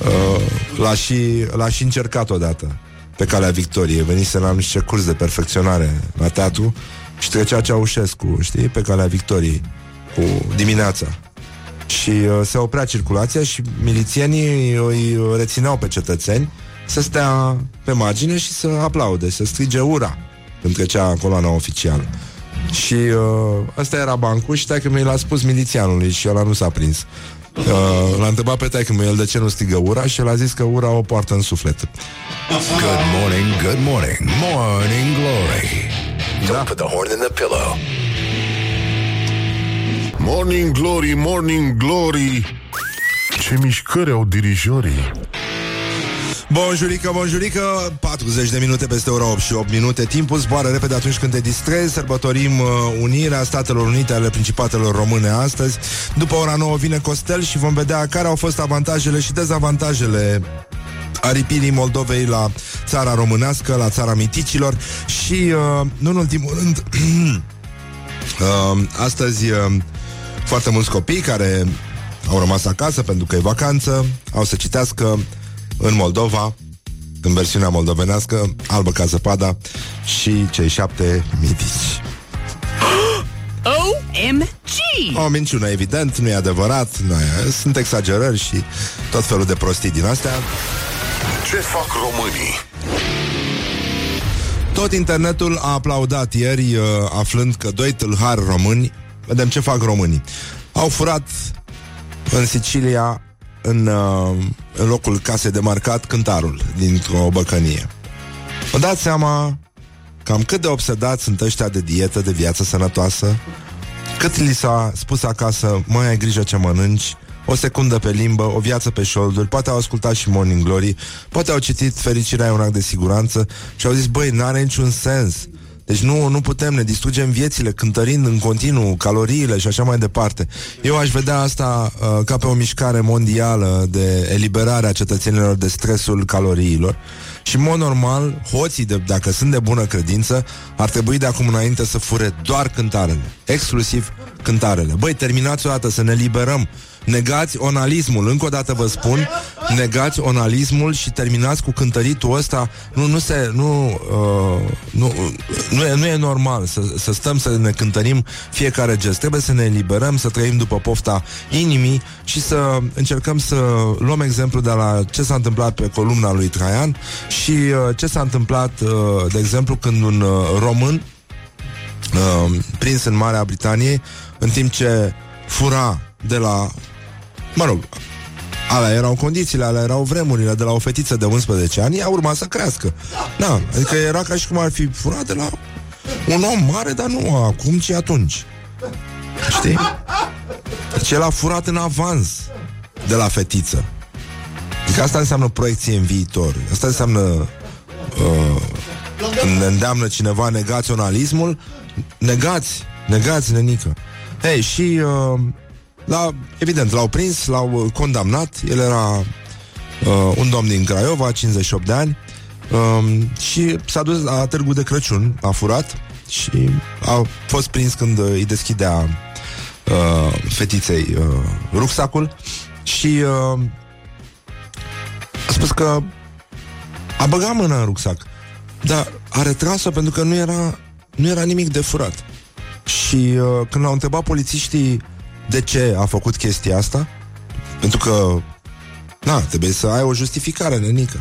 uh, l-a, și l-a și încercat odată pe calea victoriei. Venise la nu știu ce curs de perfecționare la teatru și trecea Ceaușescu, știi, pe calea victoriei cu dimineața. Și uh, se oprea circulația și milițienii îi rețineau pe cetățeni să stea pe margine și să aplaude, să strige ura când trecea coloana oficială. Și uh, ăsta era bancul și că mi l-a spus milițianului și ăla nu s-a prins. Uh, l-a întrebat pe taică el de ce nu strigă ura și el a zis că ura o poartă în suflet. Good morning, good morning, morning glory. Don't put the horn in the pillow. Morning Glory, Morning Glory. Ce mișcări au dirijorii. Bonjurică, bonjurică 40 de minute peste ora 8 și 8 minute. Timpul zboară repede atunci când te distrezi. Sărbătorim uh, unirea Statelor Unite ale Principatelor Române astăzi. După ora 9 vine Costel și vom vedea care au fost avantajele și dezavantajele aripirii Moldovei la țara românească, la țara miticilor. Și, uh, nu în ultimul rând, uh, astăzi uh, foarte mulți copii care au rămas acasă pentru că e vacanță, au să citească în Moldova, în versiunea moldovenească, albă ca zăpada și cei șapte mitici. OMG! O minciună, evident, nu e adevărat, nu e, sunt exagerări și tot felul de prostii din astea. Ce fac românii? Tot internetul a aplaudat ieri, uh, aflând că doi tâlhari români, vedem ce fac românii, au furat în Sicilia, în, uh, în locul casei de marcat, cântarul dintr-o băcănie. Vă dați seama cam cât de obsedați sunt ăștia de dietă, de viață sănătoasă, cât li s-a spus acasă, mai ai grijă ce mănânci, o secundă pe limbă, o viață pe șolduri, poate au ascultat și Morning Glory, poate au citit Fericirea e un act de siguranță și au zis, băi, n-are niciun sens. Deci nu, nu putem, ne distrugem viețile cântărind în continuu caloriile și așa mai departe. Eu aș vedea asta uh, ca pe o mișcare mondială de eliberare a cetățenilor de stresul caloriilor. Și, în mod normal, hoții, de, dacă sunt de bună credință, ar trebui de acum înainte să fure doar cântarele. Exclusiv cântarele. Băi, terminați o dată să ne liberăm. Negați onalismul, încă o dată vă spun, negați onalismul și terminați cu cântăritul ăsta. Nu, nu se, nu, uh, nu, nu, e, nu e normal să, să stăm să ne cântărim fiecare gest. Trebuie să ne eliberăm, să trăim după pofta inimii și să încercăm să luăm exemplu de la ce s-a întâmplat pe columna lui Traian și uh, ce s-a întâmplat, uh, de exemplu, când un uh, român uh, prins în Marea Britanie, în timp ce fura de la, mă rog, alea erau condițiile, alea erau vremurile de la o fetiță de 11 ani, ea urma să crească. Da, adică era ca și cum ar fi furat de la un om mare, dar nu acum, ci atunci. Știi? Deci el a furat în avans de la fetiță. Adică asta înseamnă proiecție în viitor. Asta înseamnă uh, când ne îndeamnă cineva negaționalismul, negați, negați, nenică. Ei, și uh, la, evident, l-au prins, l-au uh, condamnat, el era uh, un domn din Craiova, 58 de ani, um, și s-a dus la târgu de Crăciun, a furat și a fost prins când uh, îi deschidea uh, fetiței uh, rucsacul. Și uh, a spus că a băgat mâna în rucsac, dar a retras-o pentru că nu era, nu era nimic de furat. Și uh, când l-au întrebat polițiștii de ce a făcut chestia asta, pentru că, na, trebuie să ai o justificare, nenică.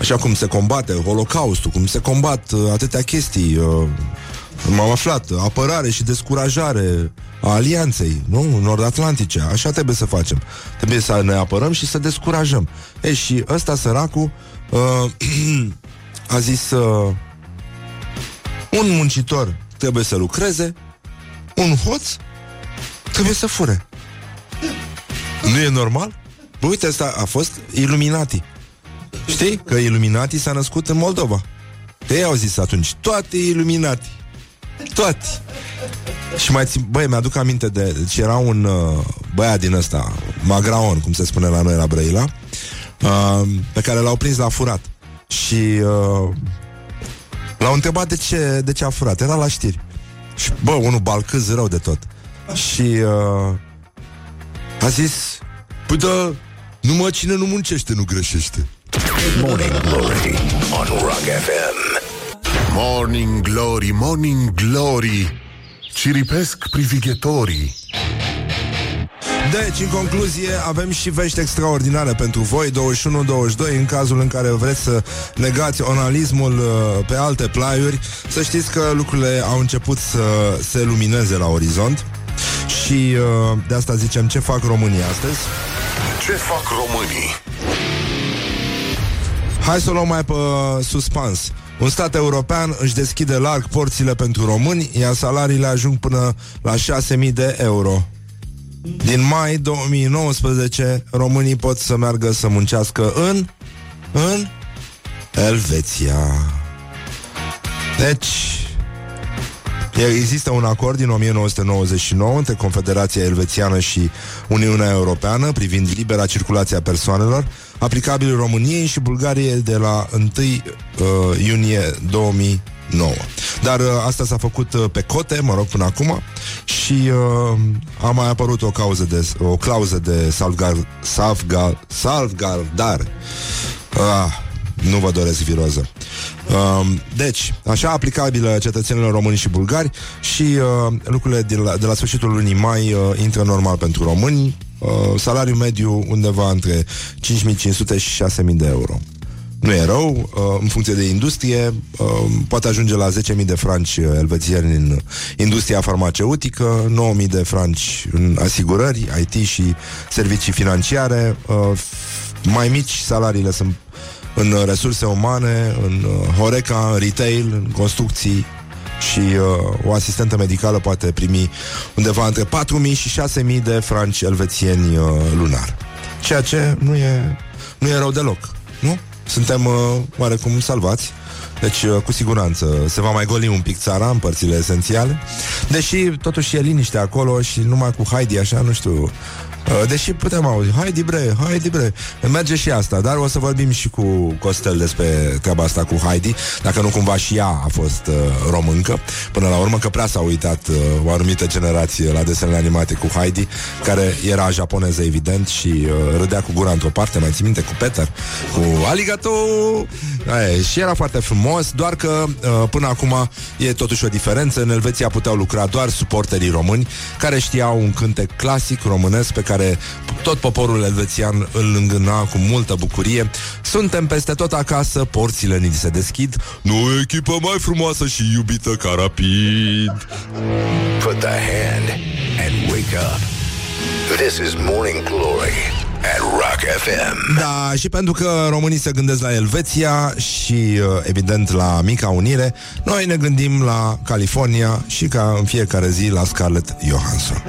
Așa cum se combate Holocaustul, cum se combat uh, atâtea chestii, uh, m-am aflat, apărare și descurajare a alianței, nu? Nord-Atlantice, așa trebuie să facem. Trebuie să ne apărăm și să descurajăm. E, și ăsta săracul uh, a zis uh, un muncitor trebuie să lucreze, un hoț trebuie să fure. Nu e normal? Bă, uite, asta a fost Illuminati. Știi că Illuminati s-a născut în Moldova. Ei au zis atunci, toate Illuminati. Toate. Și mai țin, băi, mi-aduc aminte de, deci era un uh, băiat din ăsta, Magraon, cum se spune la noi la Brăila, uh, pe care l-au prins la furat. Și uh, l-au întrebat de ce, de ce a furat. Era la știri. Și, bă, unul balcâz rău de tot. Și uh, a zis, păi da, numai cine nu muncește nu greșește. Morning Glory on Rock FM. Morning Glory, Morning Glory Ciripesc privighetorii Deci, în concluzie, avem și vești extraordinare pentru voi 21-22 în cazul în care vreți să negați onalismul uh, pe alte plaiuri Să știți că lucrurile au început să se lumineze la orizont Și uh, de asta zicem ce fac românii astăzi Ce fac românii? Hai să o luăm mai pe suspans. Un stat european își deschide larg porțile pentru români, iar salariile ajung până la 6.000 de euro. din mai 2019 românii pot să meargă să muncească în în Elveția. Deci, Există un acord din 1999 între Confederația Elvețiană și Uniunea Europeană privind libera circulație a persoanelor, aplicabil României și Bulgariei de la 1 uh, iunie 2009. Dar uh, asta s-a făcut uh, pe cote, mă rog, până acum și uh, a mai apărut o, cauză de, o clauză de salvgard, salvgard, salvgardare. Ah, nu vă doresc viroză. Um, deci, așa aplicabilă cetățenilor români și bulgari și uh, lucrurile de la, de la sfârșitul lunii mai uh, intră normal pentru români. Uh, salariul mediu undeva între 5.500 și 6.000 de euro. Nu e rău, uh, în funcție de industrie, uh, poate ajunge la 10.000 de franci uh, elvețieni în industria farmaceutică, 9.000 de franci în asigurări, IT și servicii financiare. Uh, mai mici salariile sunt în uh, resurse umane, în uh, Horeca, în retail, în construcții și uh, o asistentă medicală poate primi undeva între 4.000 și 6.000 de franci elvețieni uh, lunar. Ceea ce nu e, nu e rău deloc, nu? Suntem uh, oarecum salvați. Deci, uh, cu siguranță, se va mai goli un pic țara în părțile esențiale. Deși, totuși, e liniște acolo și numai cu Heidi, așa, nu știu... uh, Deși putem auzi, Heidi bre, Heidi bre Merge și asta, dar o să vorbim și cu Costel despre treaba asta cu Heidi Dacă nu cumva și ea a fost uh, româncă. Până la urmă că prea s-a uitat uh, o anumită generație la desenele animate cu Heidi Care era japoneză evident și uh, râdea cu gura într-o parte Mai ții minte cu Peter, cu Aligato Aia, Și era foarte frumos Doar că uh, până acum e totuși o diferență. În Elveția puteau lucra doar suporterii români Care știau un cântec clasic românesc Pe care tot poporul elvețian îl îngâna cu multă bucurie Suntem peste tot acasă, porțile ni se deschid Nu o echipă mai frumoasă și iubită ca rapid Put the hand and wake up. This is Morning Glory at Rock FM. Da, și pentru că românii se gândesc la Elveția și, uh, evident, la Mica Unire, noi ne gândim la California și ca în fiecare zi la Scarlett Johansson.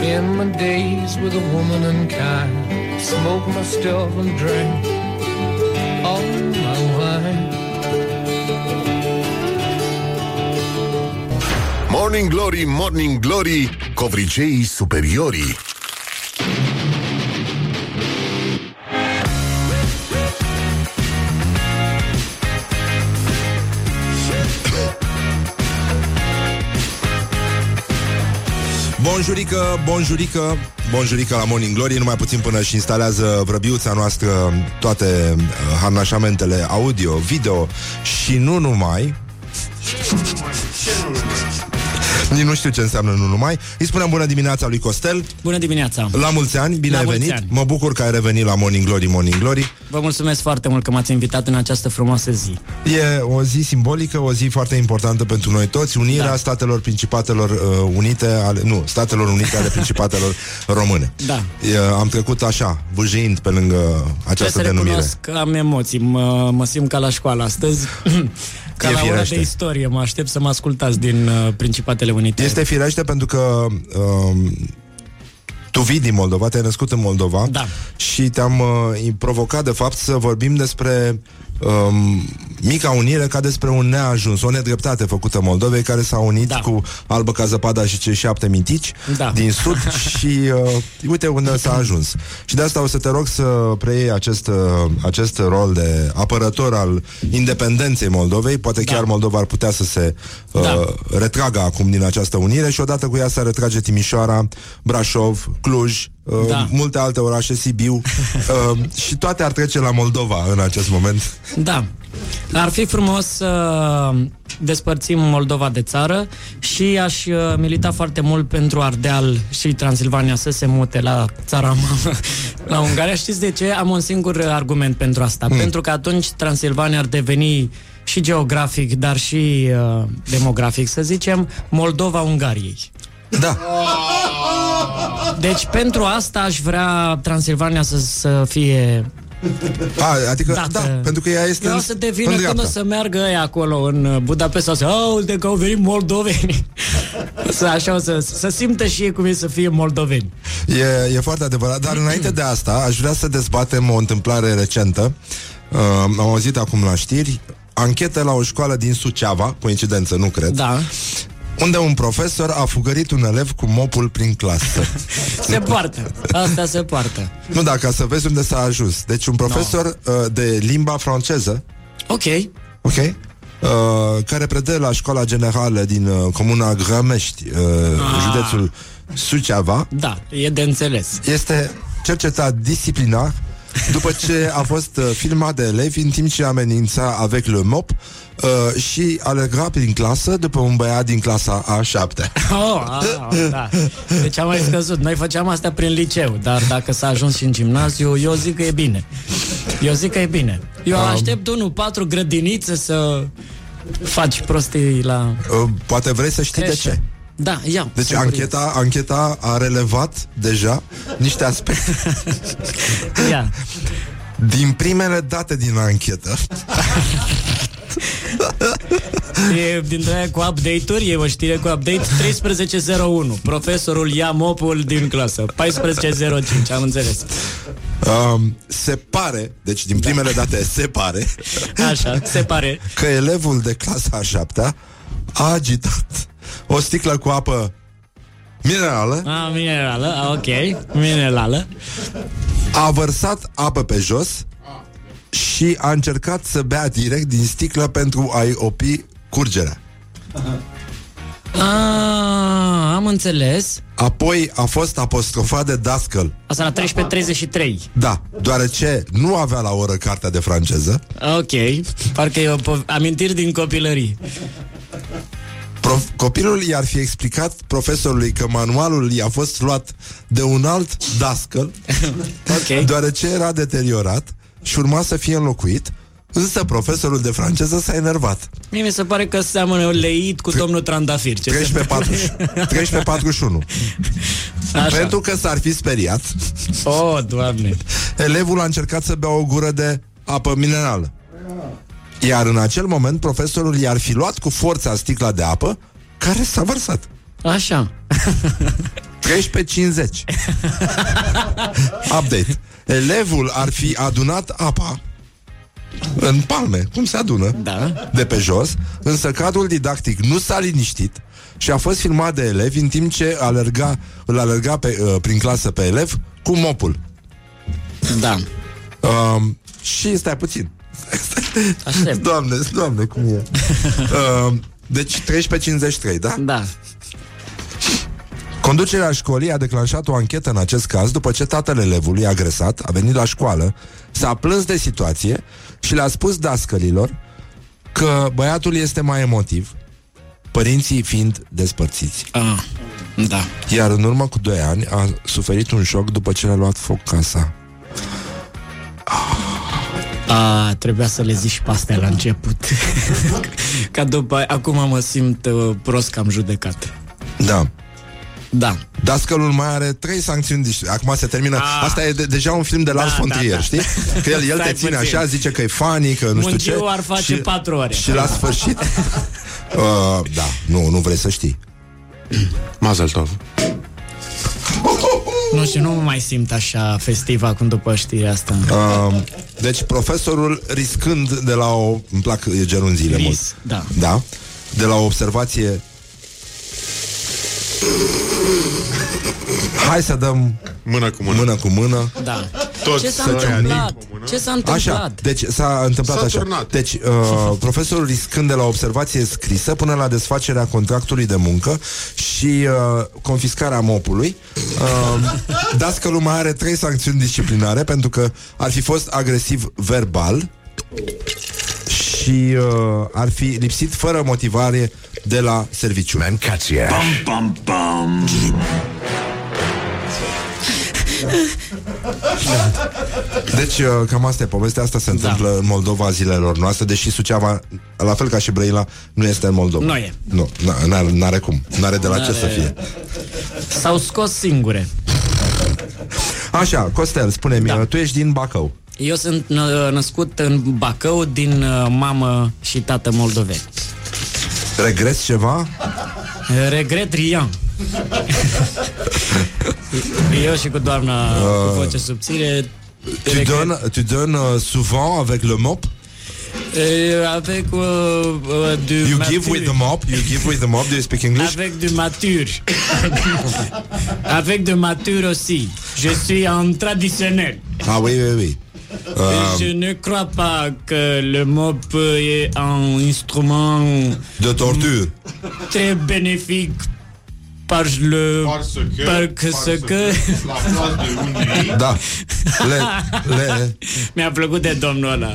Spend my days with a woman unkind. Smoke my stuff and drink all my wine. Morning Glory, Morning Glory, covriceii superiorii. Bonjurică, bonjurică, bonjurică la Morning Glory. Numai puțin până și instalează vrăbiuța noastră Toate uh, harnașamentele audio, video Și nu numai Nici nu știu ce înseamnă nu numai Îi spunem bună dimineața lui Costel Bună dimineața! La mulți ani, bine La ai mulți venit ani. Mă bucur că ai revenit la Morning Glory, Morning Glory Vă mulțumesc foarte mult că m-ați invitat în această frumoasă zi. E o zi simbolică, o zi foarte importantă pentru noi toți, unirea Da. Statelor Principatelor uh, Unite, ale, nu, Statelor Unite ale Principatelor Române. Da. E, am trecut așa, vâjâind pe lângă această Trebuie să denumire. recunosc că am emoții, mă, mă simt ca la școală astăzi. ca E la ora firește. de istorie, mă aștept să mă ascultați din uh, Principatele Unite. Este firește pentru că um, tu vii din Moldova, te-ai născut în Moldova Da. și te-am uh, provocat de fapt să vorbim despre um, mica unire ca despre un neajuns, o nedreptate făcută Moldovei care s-a unit Da. cu Albă ca zăpada și cei șapte mitici Da. din sud și uh, uite unde s-a ajuns. Și de asta o să te rog să preiei acest, uh, acest rol de apărător al independenței Moldovei. Poate Da. chiar Moldova ar putea să se uh, Da. retragă acum din această unire și odată cu ea să retrage Timișoara, Brașov, Cluj, uh, Da. multe alte orașe, Sibiu uh, și toate ar trece la Moldova în acest moment. Da. Ar fi frumos să despărțim Moldova de țară și aș uh, milita foarte mult pentru Ardeal și Transilvania să se mute la țara mamă, la Ungaria. Știți de ce? Am un singur uh, argument pentru asta. Hmm. Pentru că atunci Transilvania ar deveni și geografic, dar și uh, demografic, să zicem, Moldova Ungariei. Da. Deci pentru asta aș vrea Transilvania să, să fie A, adică, Dată. da, pentru că ea este Eu o în- să devină în când o dreapta. să meargă ăia acolo în uh, Budapesta să oh, uite că au venit moldoveni. să, așa o să, să simtă și ei cum e să fie moldoveni. E, e foarte adevărat, dar înainte de asta aș vrea să dezbatem o întâmplare recentă. Uh, am auzit acum la știri anchetă la o școală din Suceava, coincidență, nu cred, Da. Unde un profesor a fugărit un elev cu mopul prin clasă. Se poartă. Asta se poartă. nu, da, ca să vezi unde s-a ajuns. Deci un profesor uh, de limba franceză, Ok. ok, uh, care predă la școala generală din uh, comuna Grămești, uh, județul Suceava, Da, e de înțeles. este cercetat disciplinar după ce a fost uh, filmat de elevi în timp ce amenința avec le mop uh, și alerga prin clasă după un băiat din clasa A7. Oh, a, da. Deci am mai scăzut. Noi făceam asta prin liceu, dar dacă s-a ajuns și în gimnaziu, eu zic că e bine. Eu zic că e bine. Eu aștept unul, patru grădinițe să faci prostii la Uh, poate vrei să știi de creșă. ce. Da, iau. Deci sunt ancheta, ancheta a relevat deja niște aspecte. curios. Ia. Din primele date din anchetă, E dintre aia cu update-uri, e o știre cu update 1301. Profesorul ia mopul din clasă. 1405, am înțeles. um, se pare, deci din primele date se pare, Așa, se pare. că elevul de clasa a șaptea a agitat o sticlă cu apă minerală, A, minerală, a, ok. Minerală. a vărsat apă pe jos și a încercat să bea direct din sticlă pentru a-i opi curgerea. A, am înțeles. Apoi a fost apostrofat de dascăl. Asta la 13.33. Da, deoarece nu avea la oră cartea de franceză, Ok, parcă e o po- amintiri din copilărie. prof- copilul i-ar fi explicat profesorului că manualul i-a fost luat de un alt dascăl, Ok. deoarece era deteriorat și urma să fie înlocuit, însă profesorul de franceză s-a enervat. Mie mi se pare că seamănă leit cu domnul Trandafir. Ce 13.41. 13.41. Așa. Pentru că s-ar fi speriat, Oh, doamne. elevul a încercat să bea o gură de apă minerală. Iar în acel moment, profesorul i-ar fi luat cu forța sticla de apă care s-a vărsat. Așa. 13.50 Update Elevul ar fi adunat apa În palme, cum se adună Da. De pe jos Însă cadrul didactic nu s-a liniștit Și a fost filmat de elevi În timp ce alerga, îl alerga pe, uh, prin clasă pe elev Cu mopul Da. um, Și stai puțin Aștept. Doamne, doamne, cum e um, Deci 13.53, da? Da. Conducerea școlii a declanșat o anchetă în acest caz după ce tatăl elevului agresat a venit la școală, s-a plâns de situație și le-a spus dascălilor că băiatul este mai emotiv, părinții fiind despărțiți. Ah, da. Iar în urmă cu 2 ani a suferit un șoc după ce le-a luat foc casa. A, trebuia să le zici pe astea la început. Ca după, acum mă simt uh, prost că am judecat. Da. Da. Dascălul mai are trei sancțiuni dis- Acum se termină Ah. Asta e de- deja un film de Lars Da, von da, Trier, da. știi? Că el, el te Stai ține puțin. așa Zice că e funny, că nu știu ce Mungiu ar face patru ore. Și la sfârșit uh, Da, nu, nu vrei să știi Mazel tov. Nu știu, nu mă mai simt așa festiv acum după știrea asta. uh, Deci profesorul riscând de la o Îmi plac gerunziile Ris, mult da. Da De la o observație Hai să dăm Mână cu mână. mână cu mână Da. Toți Ce s-a să întâmplat? Ce s-a întâmplat? Așa, deci s-a întâmplat S-a așa. turnat. Deci, uh, profesorul riscând de la observație scrisă până la desfacerea contractului de muncă și uh, confiscarea mopului, uh, dascălul mai are trei sancțiuni disciplinare pentru că ar fi fost agresiv verbal și uh, ar fi lipsit fără motivare de la serviciu. Mancația. Deci, uh, cam asta e povestea. Asta se întâmplă Da. în Moldova zilelor noastre, deși Suceava, la fel ca și Brăila, nu este în Moldova. Nu e. Nu, n- n-are, n-are cum. N-are de la ce N-are- să fie. S-au scos singure. Așa, Costel, spune-mi, Da. tu ești din Bacău. Eu sunt nă- născut în Bacău din uh, mamă și tată moldoveni. Regreți ceva? Regret rien. Eu și cu doamna cu voce subțire Tu donnes, tu donnes euh, souvent avec le mop? Euh, avec euh, euh, du You mature. give with the mop You give with the mop Do you speak English? Avec du mature. avec de mature aussi. Je suis en traditionnel. Ah oui, oui, oui Et je ne crois pas que le mop est un instrument De torture très bénéfique parce, le, Parce que- parce parce que, que- La place de Unirii Da le, le, mi-a plăcut de domnul ăla.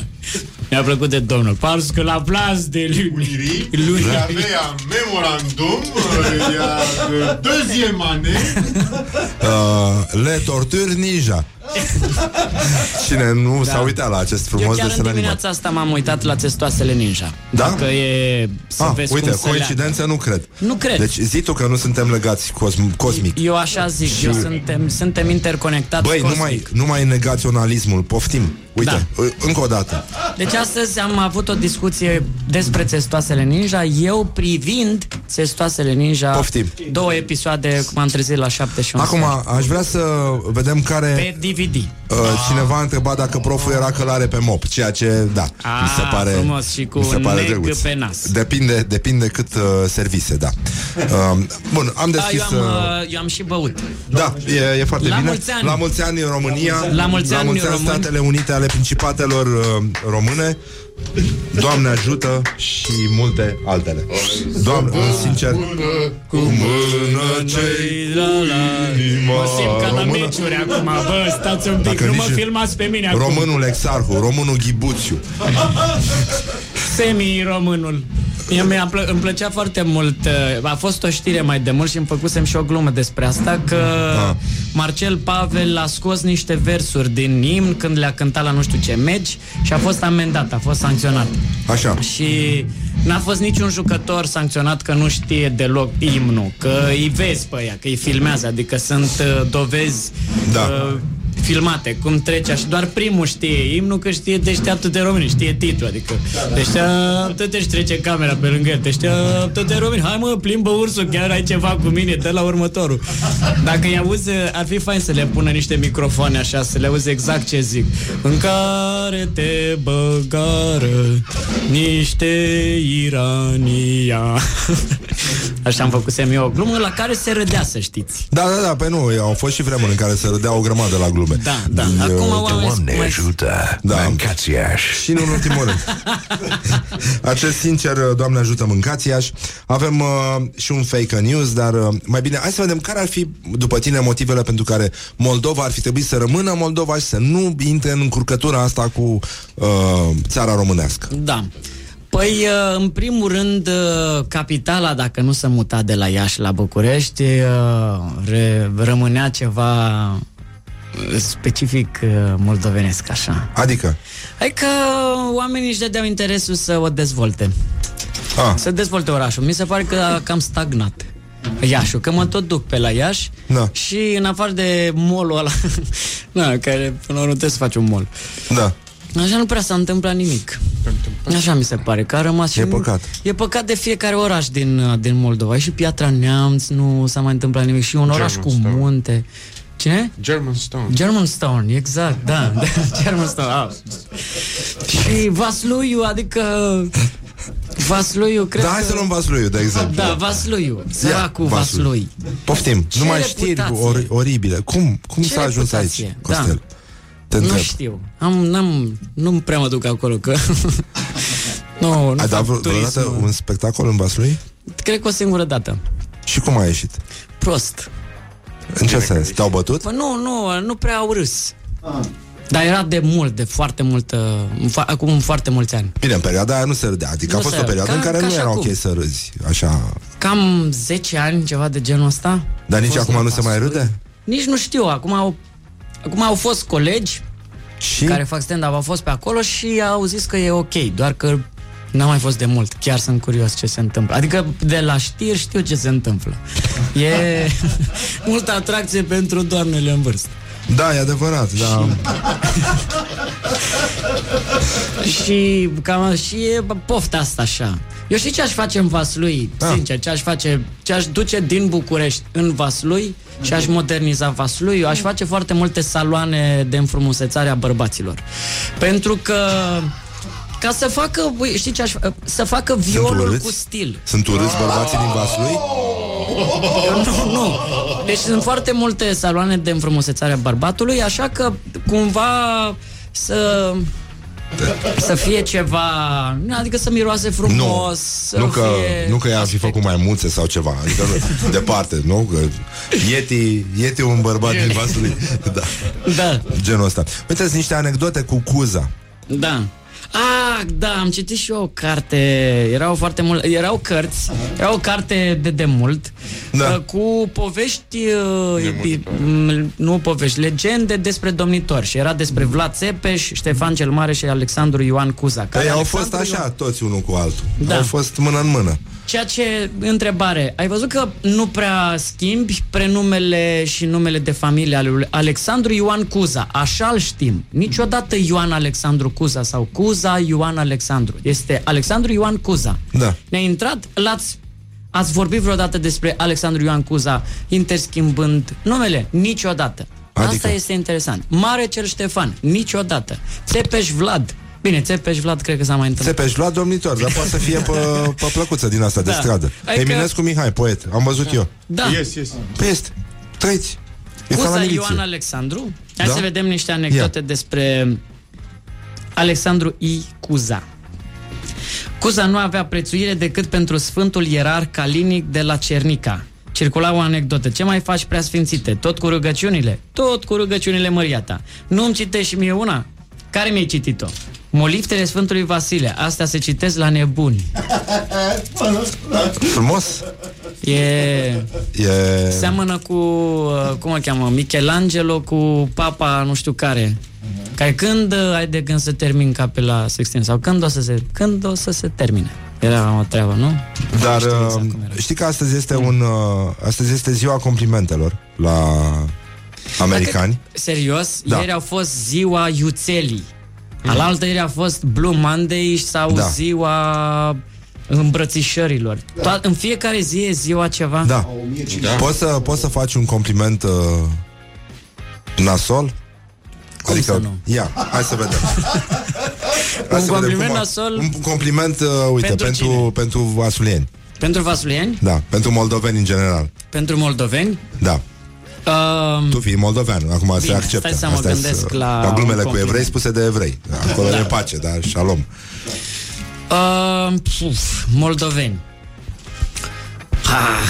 Mi-a plăcut de domnul. Parce que la place de lui. Unirii Lui. Il y avait un mémorandum euh, il y a de deuxième année uh, Le torture ninja Cine nu s-a uitat la acest Eu frumos chiar în desen animat dimineața asta m-am uitat la testoasele ninja. Da? Dacă e să Ah, vezi uite, cum se coincidență nu cred Nu cred. Deci zi tu că nu suntem legați cosm- cosmic Eu așa zic, eu suntem, suntem interconectați Băi, cosmic. numai, numai negaționalismul, poftim Uite, Da. încă o dată Deci astăzi am avut o discuție despre testoasele ninja, eu privind testoasele ninja Poftim. două episoade, cum am trezit la 7 și 11 Acum, aș vrea să vedem care pe DVD. Uh, Cineva a întrebat dacă proful era călare pe mop Ceea ce, da, mi se Ah, pare frumos și cu mi se pare neg drăguț. pe nas. Depinde, depinde cât uh, servise, da uh, Bun, am Da, deschis eu am, uh, uh, eu am și băut. Da, e, e foarte La bine. mulți ani. La mulți ani în România. La mulți ani, la români. Statele Unite ale Principatelor uh, Române. Doamne ajută și multe altele. Doamne, sincer, cu mână cei La, la. inima Mă simt ca la română. meciuri acum, bă, stați un pic, Dacă nu mă nici- filmați pe mine acum. Românul Exarhu, românul Ghibuțiu. Semi-românul. Mie mi-a plă- îmi plăcea foarte mult uh, A fost o știre mai de mult și îmi făcusem și o glumă despre asta Că Ah. Marcel Pavel a scos niște versuri din imn Când le-a cântat la nu știu ce meci Și a fost amendat, a fost sancționat Așa. Și n-a fost niciun jucător sancționat Că nu știe deloc imnul Că îi vezi pe ea, că îi filmează Adică sunt uh, dovezi Da. uh, filmate, cum trece și doar primul știe imnul că știe deșteaptă de români, știe titlul, adică deșteaptă-te și trece camera pe lângă el, deșteaptă de români, hai mă, plimbă ursul, chiar ai ceva cu mine, dă la următorul. Dacă îi auzi, ar fi fain să le pună niște microfoane așa, să le auzi exact ce zic. În care te băgară niște irania. Așa am făcut eu o glumă la care se râdea, să știți. Da, da, da, pe nu, au fost și vremuri în care se râdea o grămadă la glume. Da, da. Eu- Acum oamenii Doamne mai- ajută, Da. mâncați Iași. Și nu în ultimul rând Acest sincer, Doamne ajută mâncați Iași Avem uh, și un fake news Dar uh, mai bine, hai să vedem Care ar fi, după tine, motivele pentru care Moldova ar fi trebuit să rămână Moldova Și să nu intre în încurcătura asta Cu uh, țara românească Da. Păi, uh, în primul rând, uh, capitala, dacă nu se muta de la Iași la București, uh, re- rămânea ceva uh, specific uh, moldovenesc, așa. Adică Adică oamenii își dădeau interesul să o dezvolte. ah, Să dezvolte orașul. Mi se pare că a cam stagnat. Iașul, că mă tot duc pe la Iași Da. și în afară de molul ăla, na, care până la urmă trebuie să faci un mol. Da, Așa nu prea s-a întâmplat nimic. Așa mi se pare, că a rămas și... E păcat. E păcat de fiecare oraș din, uh, din Moldova. Și Piatra Neamț nu s-a mai întâmplat nimic. Și un oraș cu Germantown. munte. Cine? German Stone. Germantown, exact, da. da Germantown. Ah. Și Vasluiu, adică... Vasluiu, cred da hai că... să luăm Vasluiu, de exemplu Da, Vasluiu. Săracul Vaslui. Vaslui. Poftim, Ce numai știri reputație. or- oribile Cum, cum Ce s-a ajuns aici, reputație? Costel? Te Nu întreb știu. Am, n-am, nu prea mă duc acolo, că... nu, nu Ai dat fac vreo- turism. vreodată un spectacol în Vaslui? Cred că o singură dată. Și cum a ieșit? Prost. În ce sens? Te-au bătut? Păi nu, nu, nu prea au râs. Dar era de mult, de foarte multă, fa- acum foarte mulți ani. Bine, în perioada aia nu se râdea Adică Nu a fost se- o perioadă ca- în care ca nu și era acum. ok să râzi Așa Cam 10 ani, ceva de genul ăsta. Dar nici A fost acum la nu se mai Vaslui. râde? Nici nu știu, acum au, acum au fost colegi Și? care fac stand-up, au fost pe acolo și au zis că e ok, doar că n-a mai fost de mult. Chiar sunt curios ce se întâmplă. Adică de la știri știu ce se întâmplă. E multă atracție pentru doamnele în vârstă. Da, e adevărat, da. Și cam și e pofta asta așa. Eu știi ce aș face în Vaslui, Ah. sincer, ce aș face, ce aș duce din București în Vaslui și aș moderniza Vaslui. Eu aș face foarte multe saloane de înfrumusețare a bărbaților. Pentru că ca să facă, ui, știi ce aș fa- să facă violul urâți? cu stil. Sunt urâți bărbații din Vaslui? Nu, nu. Deci sunt foarte multe saloane de înfrumusețare a bărbatului, așa că cumva să să fie ceva, adică să miroase frumos, să Nu că, fie nu că i-am fi făcut mai mulțe sau ceva Adică nu, departe, nu? Că Yeti, Yeti un bărbat din Vaslui Da, Da, genul ăsta Uite, sunt niște anecdote cu Cuza da. Ah, da, am citit și eu o carte, erau foarte mult, erau cărți, era o carte de demult, Da. uh, cu povești, uh, bi- m, nu povești, legende despre domnitori și era despre Vlad Țepeș, Ștefan cel Mare și Alexandru Ioan Cuza. care Ei au fost Alexandru așa, toți unul cu altul Da. Au fost mână în mână Ceea ce, întrebare, ai văzut că nu prea schimbi prenumele și numele de familie ale lui Alexandru Ioan Cuza, așa îl știm. Niciodată Ioan Alexandru Cuza sau Cuza Ioan Alexandru. Este Alexandru Ioan Cuza. Da. Ne-a intrat, l-ați Ați vorbit vreodată despre Alexandru Ioan Cuza interschimbând numele? Niciodată. Adică? Asta este interesant. Mare Cel Ștefan, niciodată. Țepeș Vlad. Bine, Țepeș Vlad cred că s-a mai întâmplat. Țepeș luat domnitor, dar poate să fie pe, pe plăcuță din asta de Da. stradă Adică- Eminescu Mihai, poet, am văzut eu Da. Yes, yes. Păi este, trăiți E ca la Cuza miliție. Ioan Alexandru. Hai Da? să vedem niște anecdote despre Alexandru I. Cuza. Cuza nu avea prețuire decât pentru Sfântul Ierarh Calinic de la Cernica. Circula o anecdotă. Ce mai faci preasfințite? Tot cu rugăciunile? Tot cu rugăciunile măriata. Nu-mi citești și mie una? Care mi-ai citit-o? Moliftele Sfântului Vasile. Astea se citesc la nebuni. Frumos E... E... Seamănă cu, uh, cum îl cheamă, Michelangelo cu papa nu știu care. Care când uh, ai de gând să termin Capela Sixtin sau când o să se, când o să se termine? Era o treabă, nu? Dar Nu știu exact uh, cum era. știi că astăzi este un uh, astăzi este ziua complimentelor la americani. Serios? Da. Ieri au fost ziua iuțelii. Alaltă ieri a fost Blue Monday sau Da. ziua îmbrățișărilor. To- în fiecare zi e ziua ceva? Da. Poți să poți să faci un compliment uh, nasol? Adică, să nu? Ia, hai să vedem. Hai Un să vedem compliment cum a- nasol? Un compliment, uh, uite, Pentru pentru, cine? pentru, pentru vasulieni. Pentru vasulieni? Da, pentru moldoveni în general. Pentru moldoveni? Da. Um, Tu fii moldovean, acum se Bine, acceptă. stai să mă Astea gândesc sunt, la ca un glumele cu compliment. evrei spuse de evrei. Acolo Da. e pace, da, shalom. Uh, puf, moldoveni. Ah,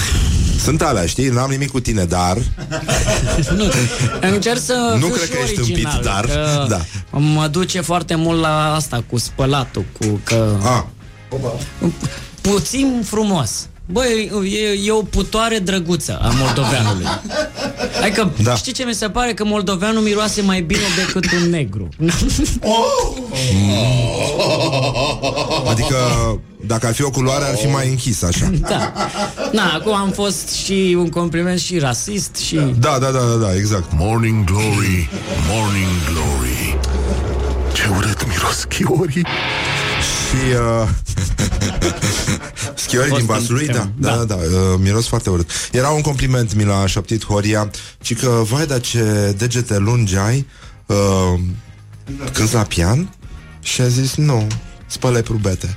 Sunt alea, știi? N-am nimic cu tine, dar nu, încerc să Nu fiu cred și că ești original, împit, dar- că da. Mă duce foarte mult la asta cu spălatul, cu că... a, Puțin frumos. Băi, e, e o putoare drăguță a moldoveanului. Adică, Da. da. știi ce mi se pare? Că moldoveanul miroase mai bine decât un negru. adică dacă ar fi o culoare ar fi mai închis așa. da. Na, acum am fost și un compliment și rasist și... Da, da, da, da, da, exact. Morning Glory, Morning Glory Ce urât miros chiorii Și uh, Schiorii Fost din Vaslui, în da, temă. da, da, Da. da, uh, miros foarte urât. Era un compliment, mi l-a șoptit Horia, ci că, vai, dar ce degete lungi ai uh, când la pian? Și a zis, nu, spăle probete.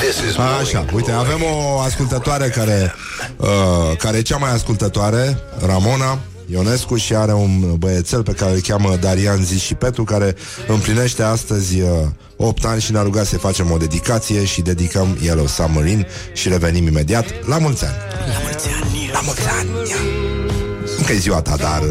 This is Așa, uite, avem o ascultătoare care, uh, care e cea mai ascultătoare, Ramona Ionescu și are un băiețel pe care îl cheamă Darian Zis și Petru care împlinește astăzi uh, 8 ani și ne-a rugat să facem o dedicație și dedicăm Yellow Submarine și revenim imediat. La mulți ani! La mulți ani! La mulți ani! Încă e ziua ta, dar... Uh,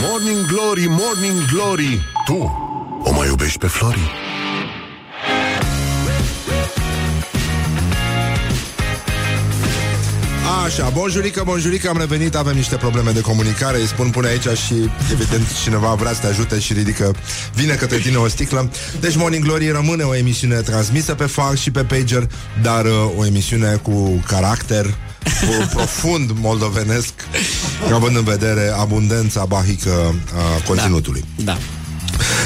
Morning Glory, Morning Glory Tu o mai iubești pe Flori? Așa, bonjurică, bonjurică, am revenit, avem niște probleme de comunicare, îi spun pune aici și evident cineva vrea să te ajute și ridică, vine către tine o sticlă. Deci Morning Glory rămâne o emisiune transmisă pe fax și pe pager, dar uh, o emisiune cu caracter, cu profund moldovenesc, având în vedere abundența bahică a conținutului. Da.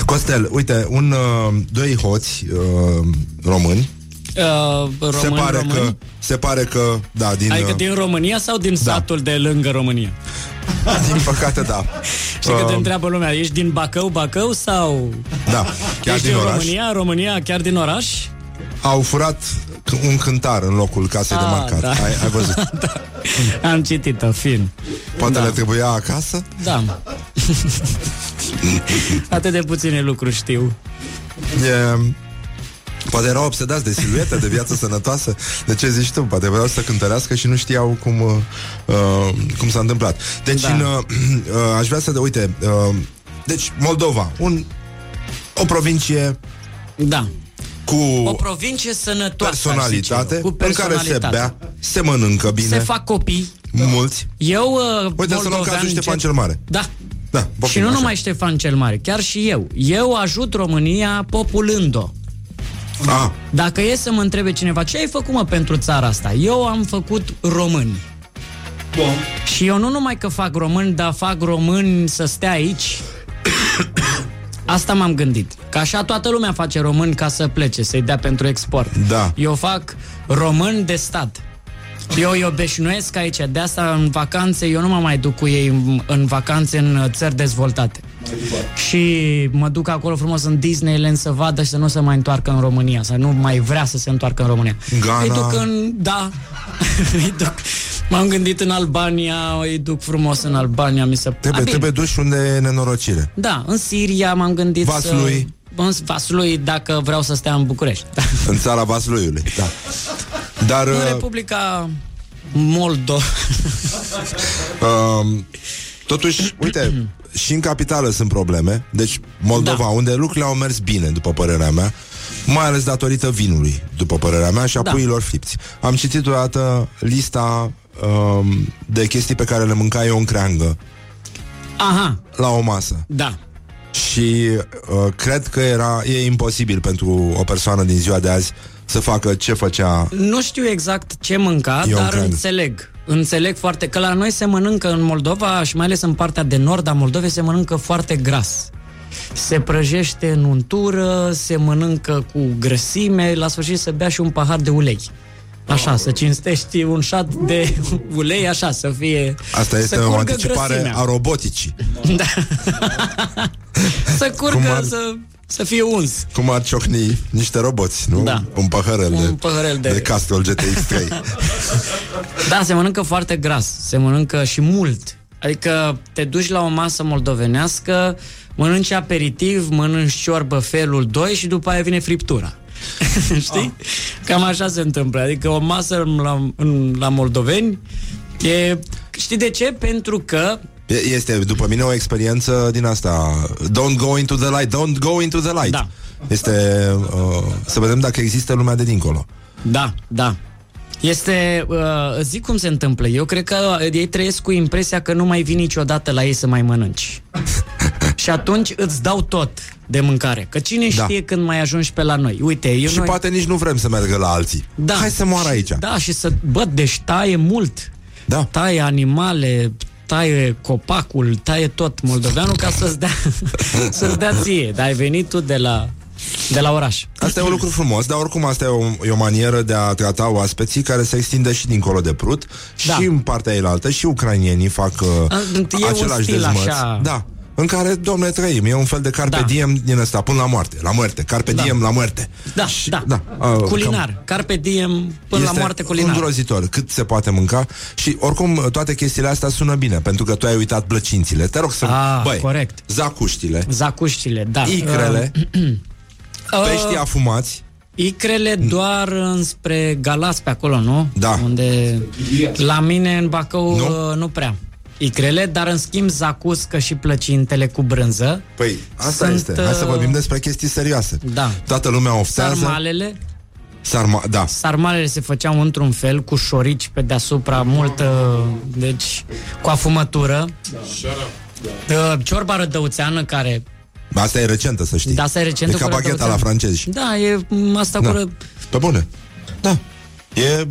Costel, uite, un, uh, doi hoți uh, români, Uh, români, se pare români? că, se pare că, da, din, Adică uh, din România sau din satul de lângă România? din păcate, da. Știi că te Uh, întreabă lumea, ești din Bacău, Bacău sau... Da, chiar ești din din oraș. România, România, chiar din oraș? Au furat c- un cântar în locul casei de Ah, marcat. da. Ai, ai văzut? Am citit-o, fin. Poate Da. le trebuia acasă? Da. Atât de puține lucruri știu. E... Poate erau obsedați de siluetă, de viață sănătoasă. De ce zici tu? Poate vreau să cântărească și nu știau cum, uh, uh, cum s-a întâmplat. Deci, Da. în, uh, uh, aș vrea să... Uite, uh, deci Moldova, un, o provincie Da. cu O provincie sănătoasă, aș personalitate, zice eu, cu în care se personalitate. bea, se mănâncă bine, Se fac copii. mulți. Eu, uh, Uite, să luăm moldovean, cazul Ștefan încet- cel Mare. Da. Da, Și poftim, nu așa. numai Ștefan cel Mare, chiar și eu. Eu ajut România populând-o. Ah, Dacă e să mă întrebe cineva ce ai făcut mă pentru țara asta, eu am făcut români. Bun. Și eu nu numai că fac români, dar fac români să stea aici. Asta m-am gândit. Că așa toată lumea face români ca să plece, să-i dea pentru export. Da. Eu fac români de stat. Eu îi obișnuiesc aici, de asta în vacanțe, eu nu mă mai duc cu ei în, în vacanțe în uh, țări dezvoltate. Și mă duc acolo frumos în Disneyland să vadă și să nu se mai întoarcă în România, să nu mai vrea să se întoarcă în România. Ghana. Îi duc în... Da. îi duc. M-am gândit în Albania, îi duc frumos în Albania, mi se... trebuie, A, bine. trebuie duși unde e nenorocire. Da, în Siria m-am gândit Vaslui. să... În Vaslui, dacă vreau să stea în București. În țara Vasluiului, da. Dar În uh, Republica Moldo. uh, totuși, uite, și în capitală sunt probleme. Deci Moldova, Da. unde lucrurile au mers bine, după părerea mea, mai ales datorită vinului, după părerea mea, și a Da. puiilor fripți. Am citit odată lista um, de chestii pe care le mânca eu în creangă Aha, la o masă. da. Și uh, cred că era e imposibil pentru o persoană din ziua de azi să facă ce făcea Nu știu exact ce mânca, Eu dar cred. înțeleg. Înțeleg foarte că la noi se mănâncă în Moldova și mai ales în partea de nord a Moldovei se mănâncă foarte gras. Se prăjește în untură, se mănâncă cu grăsime, la sfârșit se bea și un pahar de ulei. Așa, să cinstești un șat de ulei, așa, să fie... Asta este să o curgă anticipare grăsimea. a roboticii. Da. să curgă, Cum ar- să, să fie uns. Cum ar ciocni niște roboți, nu? Da. Un paharel Un de, paharel de- de Castrol GTX 3. Da, se mănâncă foarte gras, se mănâncă și mult. Adică te duci la o masă moldovenească, mănânci aperitiv, mănânci ciorbă felul 2 și după aia vine friptura. Știi? Cam așa se întâmplă. Adică o masă la, în, la moldoveni e... Știi de ce? Pentru că E- Este, după mine, o experiență din asta. Don't go into the light, don't go into the light. Da. Este uh, să vedem dacă există lumea de dincolo. Da, da. Este, uh, zic cum se întâmplă. Eu cred că ei trăiesc cu impresia că nu mai vii niciodată la ei să mai mănânci. și atunci îți dau tot de mâncare. Că cine Da. știe când mai ajungi pe la noi. Uite, eu Și noi... poate nici nu vrem să meargă la alții. da. Hai să moară aici. Da, și să... Bă, deci taie mult. Da. Taie animale, taie copacul, taie tot moldoveanul ca să-ți dea, să-ți dea ție. Dar ai venit tu de la, de la oraș. Asta e un lucru frumos, dar oricum asta e o, e o manieră de a trata oaspeții care se extinde și dincolo de Prut Da. și în partea elaltă și ucrainienii fac uh, A, e un același stil dezmăț. așa. Da. În care, domne, trăim. E un fel de carpe Da. diem din ăsta, până la moarte. La moarte. Carpe Da. diem la moarte. Da, Și- da. da. Uh, culinar. cam- Carpe diem până la este moarte culinar. îngrozitor cât se poate mânca și oricum toate chestiile astea sună bine pentru că tu ai uitat plăcințile. Te rog să... Ah, Băi, corect. zacuștile, Zacuștile, da. icrele, Uh, peștii afumați, Icrele doar înspre Galați pe acolo, nu? Da. Unde la mine în Bacău Nu? nu, nu prea. Icrele, dar în schimb zacuscă și plăcintele cu brânză. Păi, asta Sunt, este. Hai să uh, vorbim despre chestii serioase. Da. Toată lumea oftează. Sarmalele. Sarma, da. Sarmalele se făceau într-un fel, cu șorici pe deasupra, multă, deci, cu afumătură. Da. Ciorba rădăuțeană care Asta e recentă, să știi. Da, asta e recentă E ca cu bagheta rădăuțeană. la francezi. Da, e m, asta Da. cu ră... Pe bune. Da. E,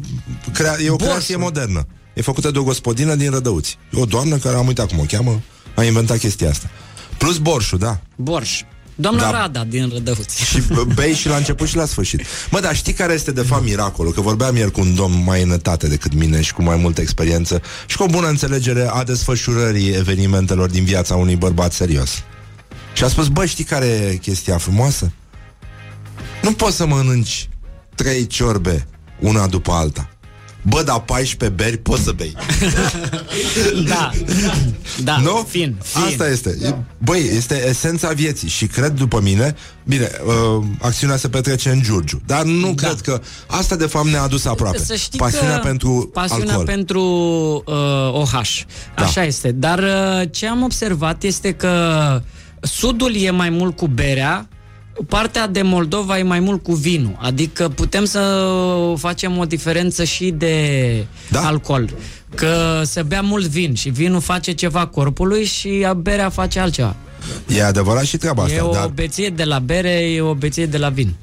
crea, e o Borșul. creație modernă. E făcută de o gospodină din Rădăuți. O doamnă care am uitat cum o cheamă, a inventat chestia asta. Plus borșul, da. borș. Doamna Da. da. Rada din Rădăuți. Și bei și la început și la sfârșit. Mă, dar știi care este de fapt miracolul? Că vorbeam ieri cu un domn mai înătate decât mine și cu mai multă experiență și cu o bună înțelegere a desfășurării evenimentelor din viața unui bărbat serios. Și a spus, bă, știi care e chestia frumoasă? Nu poți să mănânci trei ciorbe una după alta. Bă, dar 14 beri poți să bei. Da. Da, Nu? fin, fin. Asta este. E- Băi, este esența vieții și cred după mine, bine, uh, acțiunea se petrece în Giurgiu, dar nu Da. cred că asta de fapt ne-a adus aproape. Să știi Pasiunea că pentru pasiunea alcool. pentru uh, OH. Da. Așa este. Dar uh, ce am observat este că sudul e mai mult cu berea, partea de Moldova e mai mult cu vinul. Adică putem să facem o diferență și de Da. alcool. Că se bea mult vin și vinul face ceva corpului și berea face altceva. E adevărat și treaba asta, e o dar... beție de la bere, e o beție de la vin.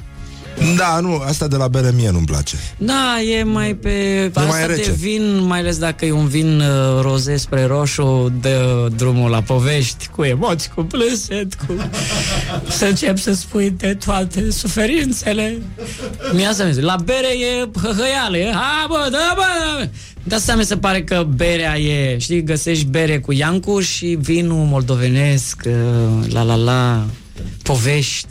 Da, nu, asta de la bere mie nu-mi place. Da, e mai pe asta mai rece. de vin, mai ales dacă e un vin uh, roze spre roșu, dă drumul la povești, cu emoții, cu plâset, cu... să încep să spui de toate suferințele. Mi asta mi se- La bere e hăhăială, e ha, bă, da, bă, da, bă. De asta mi se pare că berea e, știi, găsești bere cu Iancu și vinul moldovenesc, uh, la la la, povești,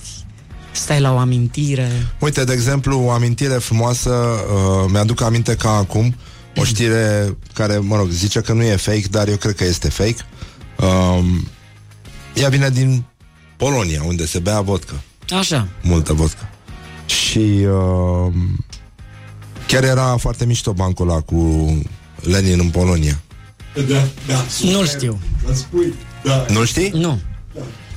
stai la o amintire. Uite, de exemplu, o amintire frumoasă, uh, mi-aduc aminte ca acum, o știre care, mă rog, zice că nu e fake, dar eu cred că este fake. Um, ea vine din Polonia, unde se bea vodcă. Așa. multă vodcă. Și uh, chiar era foarte mișto bancul ăla cu Lenin în Polonia. Da, da. Nu-l știu. Îmi spui, da. Nu știi? Nu.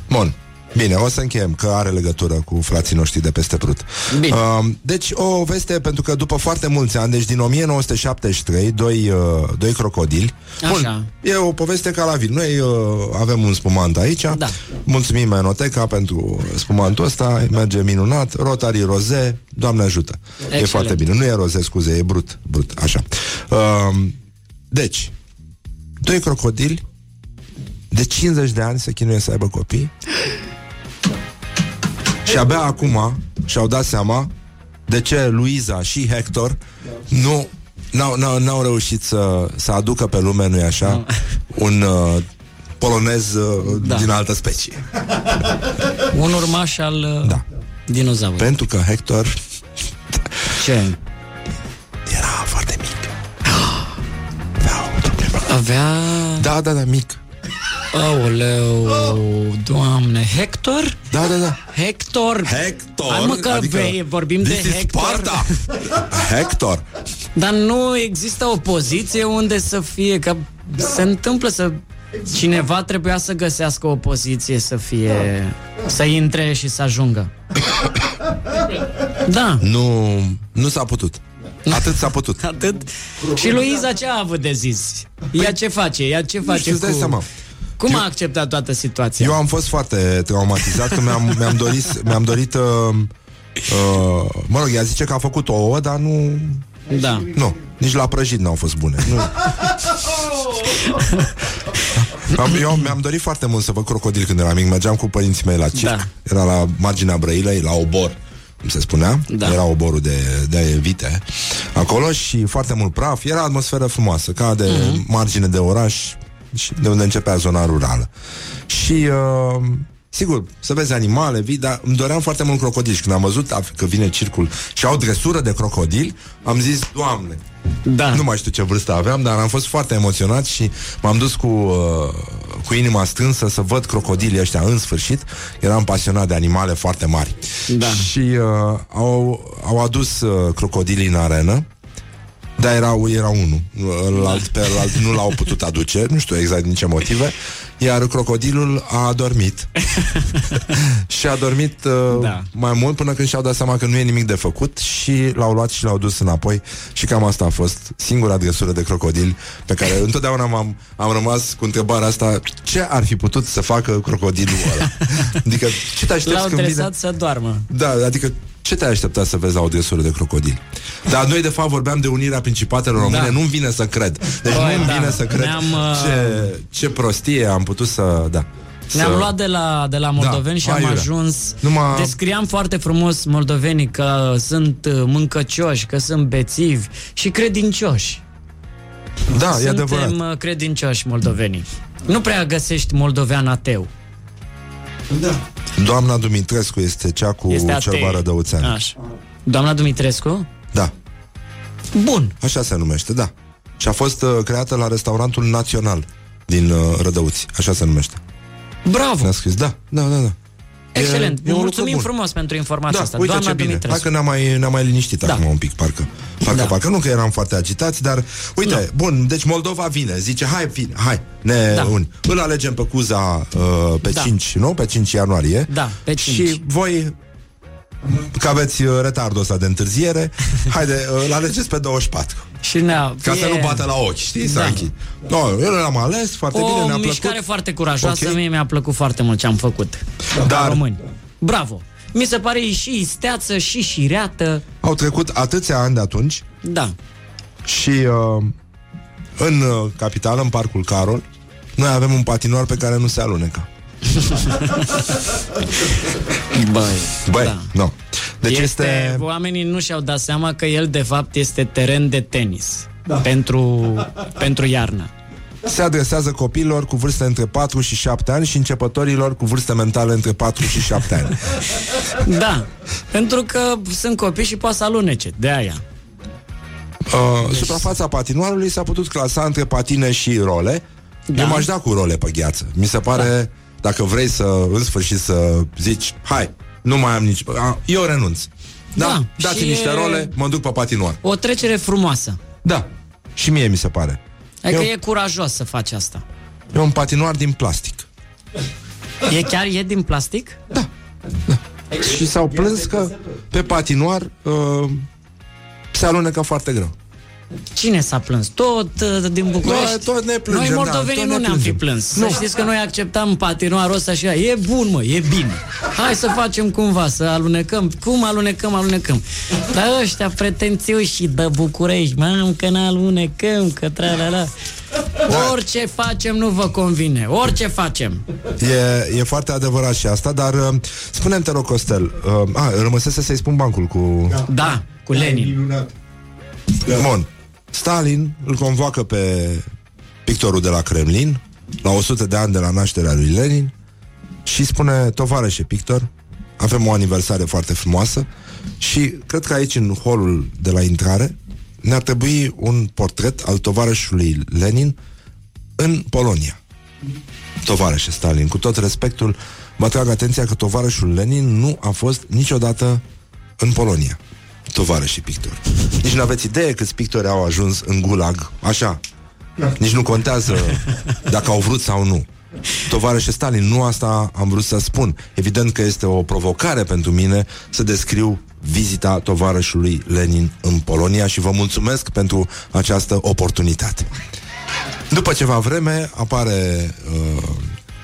Bun. Bine, o să încheiem, că are legătură cu frații noștri de peste Prut. Bine. Uh, deci, o veste, pentru că după foarte mulți ani, deci din 1973, doi, uh, doi crocodili. Așa. e o poveste ca la vin. Noi uh, avem un spumant aici. Da. Mulțumim Enoteca pentru spumantul ăsta, merge minunat. Rotary roze, Doamne ajută. E Excelent. foarte bine. Nu e roze, scuze, e brut. brut așa. Uh, deci, doi crocodili de 50 de ani se chinuie să aibă copii și abia acum și-au dat seama de ce Luiza și Hector nu n-au, n-au, n-au reușit să, să aducă pe lume, nu-i așa, un uh, polonez uh, Da. din altă specie. Un urmaș al uh, Da. dinozaurului. Pentru că Hector Ce? era foarte mic. Avea o problemă. Avea... Da, da, da, mic. Aoleu, doamne, Hector? Da, da, da. Hector? Hector. Hai mă că adică vorbim de this is Hector. Sparta. Hector. Dar nu există o poziție unde să fie, că se întâmplă să... Cineva trebuia să găsească o poziție să fie... Să intre și să ajungă. Da, Nu, nu s-a putut. Atât s-a putut. atât. Și Luiza ce a avut de zis? Ea ce face? Ea ce face știu, îți dai cu... seama. Cum a acceptat toată situația? Eu am fost foarte traumatizat că mi-am, mi-am dorit, mi-am dorit uh, uh, mă rog, ea zice că a făcut ouă, dar nu, Da. nu, nici la prăjit n-au fost bune. Nu. Am- Eu mi-am dorit foarte mult să văd crocodil când eram mic. Mergeam cu părinții mei la circ. Da. Era la marginea Brăilei, la obor cum se spunea. Da. Era oborul de, de vite acolo și foarte mult praf. Era atmosferă frumoasă, ca de Mhm. margine de oraș și de unde începea zona rurală. Și uh, Sigur, să vezi animale, vii, dar îmi doream foarte mult crocodili și când am văzut af- că vine circul și au dresură de crocodili, am zis, Doamne, Da. nu mai știu ce vârstă aveam, dar am fost foarte emoționat și m-am dus cu, uh, cu inima strânsă să văd crocodilii ăștia în sfârșit. Eram pasionat de animale foarte mari. Da. Și uh, au, au adus uh, crocodilii în arenă, dar era, era unul. Ălalt, pe ălalt nu l-au putut aduce, nu știu exact din ce motive. iar crocodilul a adormit. și a dormit uh, Da. mai mult până când și-au dat seama că nu e nimic de făcut și l-au luat și l-au dus înapoi și cam asta a fost singura dresură de crocodil pe care întotdeauna m-am, am rămas cu întrebarea asta ce ar fi putut să facă crocodilul ăla? Adică ce te aștepți L-au când vine? dresat să doarmă. Da, adică ce te-ai aștepta să vezi la o dresură de crocodil? Dar noi, de fapt, vorbeam de unirea principatelor române. Da. Nu-mi vine să cred. Deci Băi, nu-mi da. vine să cred Ne-am, uh, ce, ce prostie am putut să... Da. Ne-am să... luat de la, de la moldoveni Da, și am aiurea. ajuns Numai- Descriam foarte frumos moldovenii Că sunt uh, mâncăcioși Că sunt bețivi și credincioși Da, e Suntem adevărat. uh, credincioși moldovenii Nu prea găsești moldovean ateu Da. Doamna Dumitrescu este cea cu Este ateu ceva rădăuțean. Așa. Doamna Dumitrescu? Da, Bun așa se numește, da. Și a fost uh, creată la restaurantul național din uh, Rădăuți. Așa se numește. Bravo, Ne-a scris, da, da, da, da. Excelent e un lucru Mulțumim bun. frumos pentru informația Da, asta uite Doamna ce bine. Dumitrescu Hai că ne-am mai, ne-am mai liniștit Da. acum un pic, parcă. Parcă, Da. parcă nu că eram foarte agitați, dar uite, Nu. bun, deci Moldova vine, zice, hai, vine, hai, ne Da. uni. Îl alegem pe Cuza uh, pe Da. 5, nu? Pe 5 ianuarie. Da, pe 5. Și voi că aveți uh, retardul ăsta de întârziere, haide, uh, îl alegeți pe 24. Și ne-a Ca să e nu bată la ochi, știți, să Da. închid. No, eu l-am ales foarte O bine, ne-a mișcare plăcut. foarte curajoasă Ok. Mie mi-a plăcut foarte mult ce am făcut Ca Dar- români Bravo Mi se pare și isteață și șireată Au trecut atâția ani de atunci Da Și uh, în uh, capitală, în Parcul Carol, noi avem un patinoar pe care nu se alunecă. Băi, Băi, da. nu. Deci este, este... Oamenii nu și-au dat seama că el de fapt este teren de tenis da. pentru, pentru iarnă. Se adresează copiilor cu vârste între 4 și 7 ani și începătorilor cu vârste mentale între 4 și 7 ani. Da, pentru că sunt copii și poate să alunece, de aia. Uh, deci... Suprafața patinoarului s-a putut clasa între patine și role. Da. Da. Eu m-aș da cu role pe gheață. Mi se pare, da. Dacă vrei să, în sfârșit, să zici, hai, nu mai am nici... A, eu renunț. Da, Da, dați și niște e- role, mă duc pe patinoar. O trecere frumoasă. Da, și mie mi se pare. Adică Eu- e curajos să faci asta. E un patinoar din plastic. E chiar e din plastic? Și s-au plâns că pe patinoar uh, se alunecă foarte greu. Cine s-a plâns? Tot uh, din București? Noi tot ne plângem, Noi da, moldovenii tot ne nu ne-am fi plângem. plâns. Nu. Să știți că noi acceptam patinoarul ăsta și e bun, mă, e bine. Hai să facem cumva, să alunecăm. Cum alunecăm, alunecăm. Dar ăștia pretențioși și de București, mam, că ne alunecăm, că tra la la. Da. Orice facem nu vă convine. Orice facem. E, e foarte adevărat și asta, dar uh, spune-mi, te rog, Costel, uh, a, rămăsese să-i spun bancul cu... Da, cu Lenin. Minunat. Bun. Stalin îl convoacă pe pictorul de la Kremlin, la 100 de ani de la nașterea lui Lenin, și spune, tovarășe pictor, avem o aniversare foarte frumoasă și cred că aici, în holul de la intrare, ne-ar trebui un portret al tovarășului Lenin în Polonia. Tovarășe Stalin, cu tot respectul, vă trag atenția că tovarășul Lenin nu a fost niciodată în Polonia. Tovarășii pictori. Nici nu aveți idee câți pictori au ajuns în gulag, așa. Nici nu contează dacă au vrut sau nu. Tovarășe Stalin, nu asta am vrut să spun. Evident că este o provocare pentru mine să descriu vizita tovarășului Lenin în Polonia și vă mulțumesc pentru această oportunitate. După ceva vreme apare uh,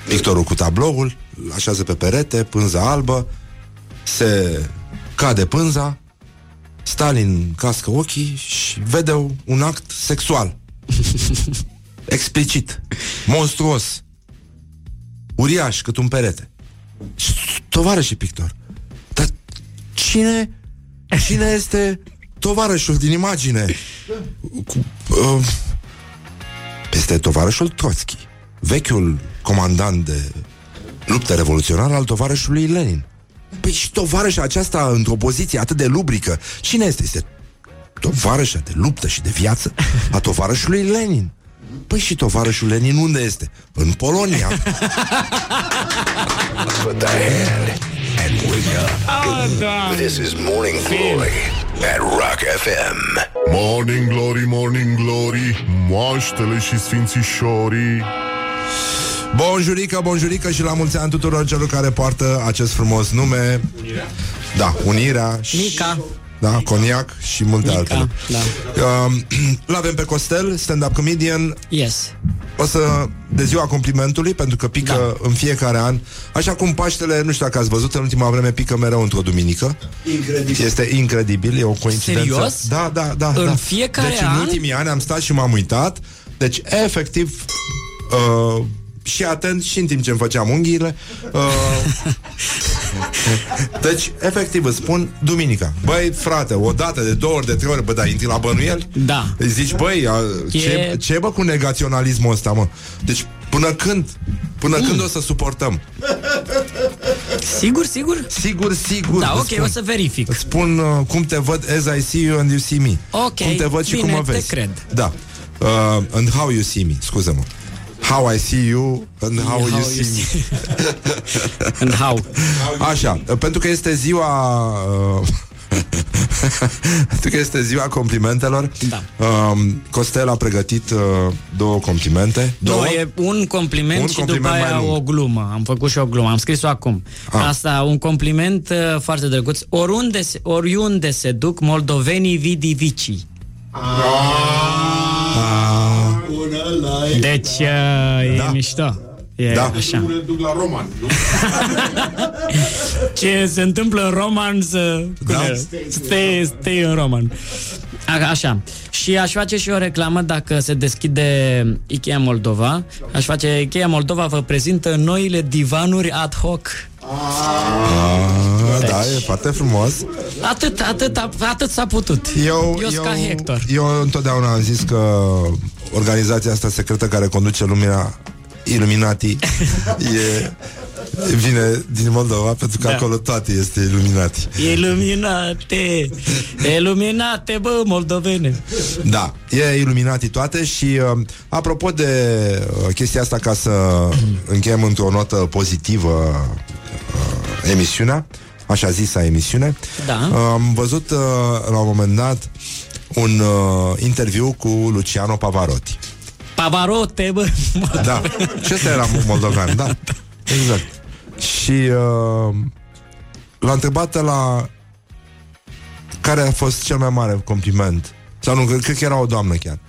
pictorul cu tabloul, așează pe perete, pânza albă, se cade pânza, Stalin cască ochii și vede un act sexual. Explicit. Monstruos. Uriaș, cât un perete. Și Tovarășii pictor. Dar cine cine este tovarășul din imagine? Cu, uh, este tovarășul Trotsky, vechiul comandant de luptă revoluționară al tovarășului Lenin. Păi și tovarășa aceasta într-o poziție atât de lubrică, cine este? Este tovarășa de luptă și de viață a tovarășului Lenin. Păi și tovarășul Lenin unde este? În Polonia. Put the hand and wake up. This is Morning Glory at Rock FM. Morning Glory, Morning Glory Moaștele și sfințișorii Bonjurică, bonjurică și la mulți ani tuturor celor care poartă acest frumos nume. Unirea. Da, Unirea. și- Nica. Da, coniac și multe Nica, altele. da. Uh, L-avem pe Costel, stand-up comedian. Yes. O să, de ziua complimentului, pentru că pică Da. în fiecare an. Așa cum Paștele, nu știu dacă ați văzut, în ultima vreme pică mereu într-o duminică. Incredibil. Este incredibil, e o coincidență. Serios? Da, da, da. În da. fiecare deci în an? ultimii ani am stat și m-am uitat. Deci, efectiv, uh, și atent și în timp ce îmi făceam unghiile. Uh, deci, efectiv, îți spun, duminica. Băi, frate, o dată, de două ori, de trei ori, bă, da, intri la bănuieli? Da. Îi zici, băi, a, ce, E- ce bă cu negaționalismul ăsta, mă? Deci, până când? Până Mm. când o să suportăm? Sigur, sigur? Sigur, sigur. Da, îți ok, spun. o să verific. Îți spun uh, cum te văd as I see you and you see me. Ok, Cum te văd și bine, cum mă te vezi. cred. Da. Uh, and how you see me, scuză-mă. How I see you and how, How you you see me. see- And how? Așa, uh, pentru că este ziua... Uh, pentru că este ziua complimentelor Da. uh, Costel a pregătit uh, două complimente două? Nu, e un compliment Un și compliment după mai aia lung. o glumă. Am făcut și o glumă, am scris-o acum. Ah. Asta, un compliment uh, foarte drăguț. Oriunde se, oriunde se duc moldovenii vidivici. Bună la Deci uh, e Da. mișto. E Da. așa. duc la roman, nu? Ce se întâmplă în roman să... Da. cum e? Stay, stay în roman. A, așa. Și aș face și o reclamă dacă se deschide Ikea Moldova. Aș face Ikea Moldova vă prezintă noile divanuri ad hoc. Ah, da, e foarte frumos Atât, atât, atât s-a putut. Eu, Eu, eu, ca Hector. eu întotdeauna am zis că organizația asta secretă care conduce lumea Illuminati e, vine din Moldova pentru că Da. acolo toate este Illuminati. Iluminate, iluminate, bă, moldovene. Da, e Illuminati toate și uh, apropo de uh, chestia asta ca să încheiem într-o notă pozitivă uh, emisiunea, așa zisa emisiune, Da. uh, am văzut uh, la un moment dat un uh, interviu cu Luciano Pavarotti. Pavarote, bă. Da, și ăsta era moldovean, da, exact. Și uh, l-a întrebat la care a fost cel mai mare compliment. Sau nu, cred că era o doamnă chiar.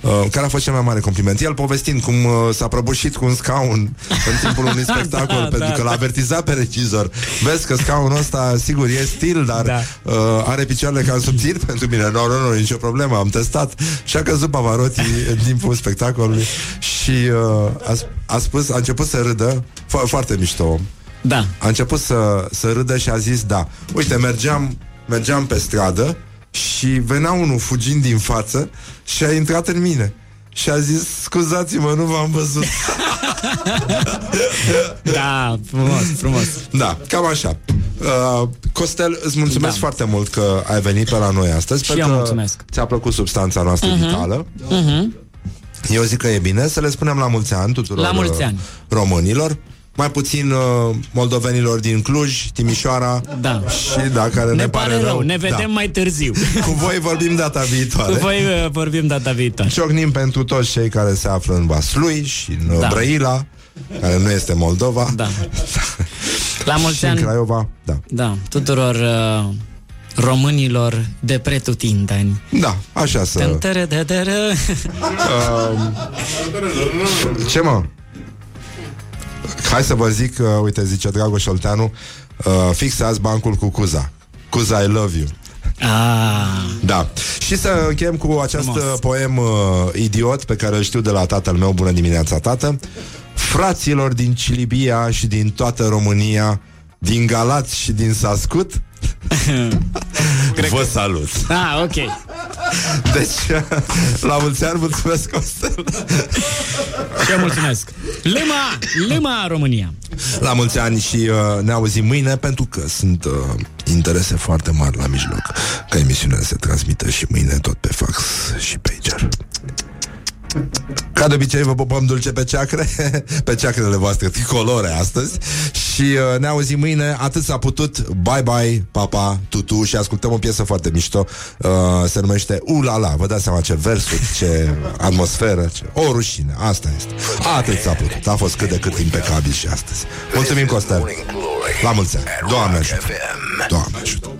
Uh, care a fost cel mai mare compliment? El povestind cum uh, s-a prăbușit cu un scaun în timpul unui spectacol, Da, pentru da, că l-a da. avertizat pe regizor. Vezi că scaunul ăsta, sigur, e stil, dar Da. uh, are picioarele cam subțiri pentru mine. Nu, nu, nu, nicio problemă, am testat. Și a căzut Pavarotti în timpul spectacolului și uh, a, sp- a spus, a început să râdă, fo- foarte mișto om. Da. A început să, să râdă și a zis da. Uite, mergeam, mergeam pe stradă și venea unul fugind din față și a intrat în mine. Și a zis, scuzați-mă, nu v-am văzut. Da, frumos, frumos. Da, cam așa. Uh, Costel, îți mulțumesc Da. foarte mult că ai venit pe la noi astăzi. Și pentru eu că mulțumesc. Ți-a plăcut substanța noastră uh-huh. vitală. Uh-huh. Eu zic că e bine să le spunem la mulți ani tuturor La mulți uh, ani. românilor. Mai puțin uh, moldovenilor din Cluj, Timișoara Da. și da, care ne, Ne pare rău, ne vedem da. mai târziu. Cu voi vorbim data viitoare. Cu voi uh, vorbim data viitoare. Ciocnim pentru toți cei care se află în Vaslui și în Da. da. Brăila, care nu este Moldova. Da. La mulți și în ani, Craiova. Da. da, tuturor uh, românilor de pretutindeni. Da, așa să... Tântărădădără. Ce mă? Hai să vă zic, uh, uite, zice Dragoș Olteanu, uh, fix azi bancul cu Cuza. Cuza, I love you. Ah, Da. Și să încheiem cu acest Frumos. uh, poem uh, idiot pe care îl știu de la tatăl meu. Bună dimineața, tată! Fraților din Cilibia și din toată România, din Galați și din Sascut, vă salut! ah, ok. Deci, la mulți ani, mulțumesc, Costel! Și eu mulțumesc. Lâma, lâma România. La mulți ani și uh, ne auzim mâine pentru că sunt uh, interese foarte mari la mijloc ca emisiunea se transmită și mâine tot pe fax și pager. Ca de obicei vă pupăm dulce pe ceacre Pe ceacrele voastre tricolore astăzi. Și uh, ne auzim mâine. Atât s-a putut, bye bye, papa, tutu. Și ascultăm o piesă foarte mișto. Uh, Se numește Ulala. Vă dați seama ce versuri, ce atmosferă ce... O rușine, asta este. Atât s-a putut, a fost cât de cât impecabil și astăzi. Mulțumim Costel. Morning Glory La mulți ani, Doamne Rock ajută. FM. Doamne ajută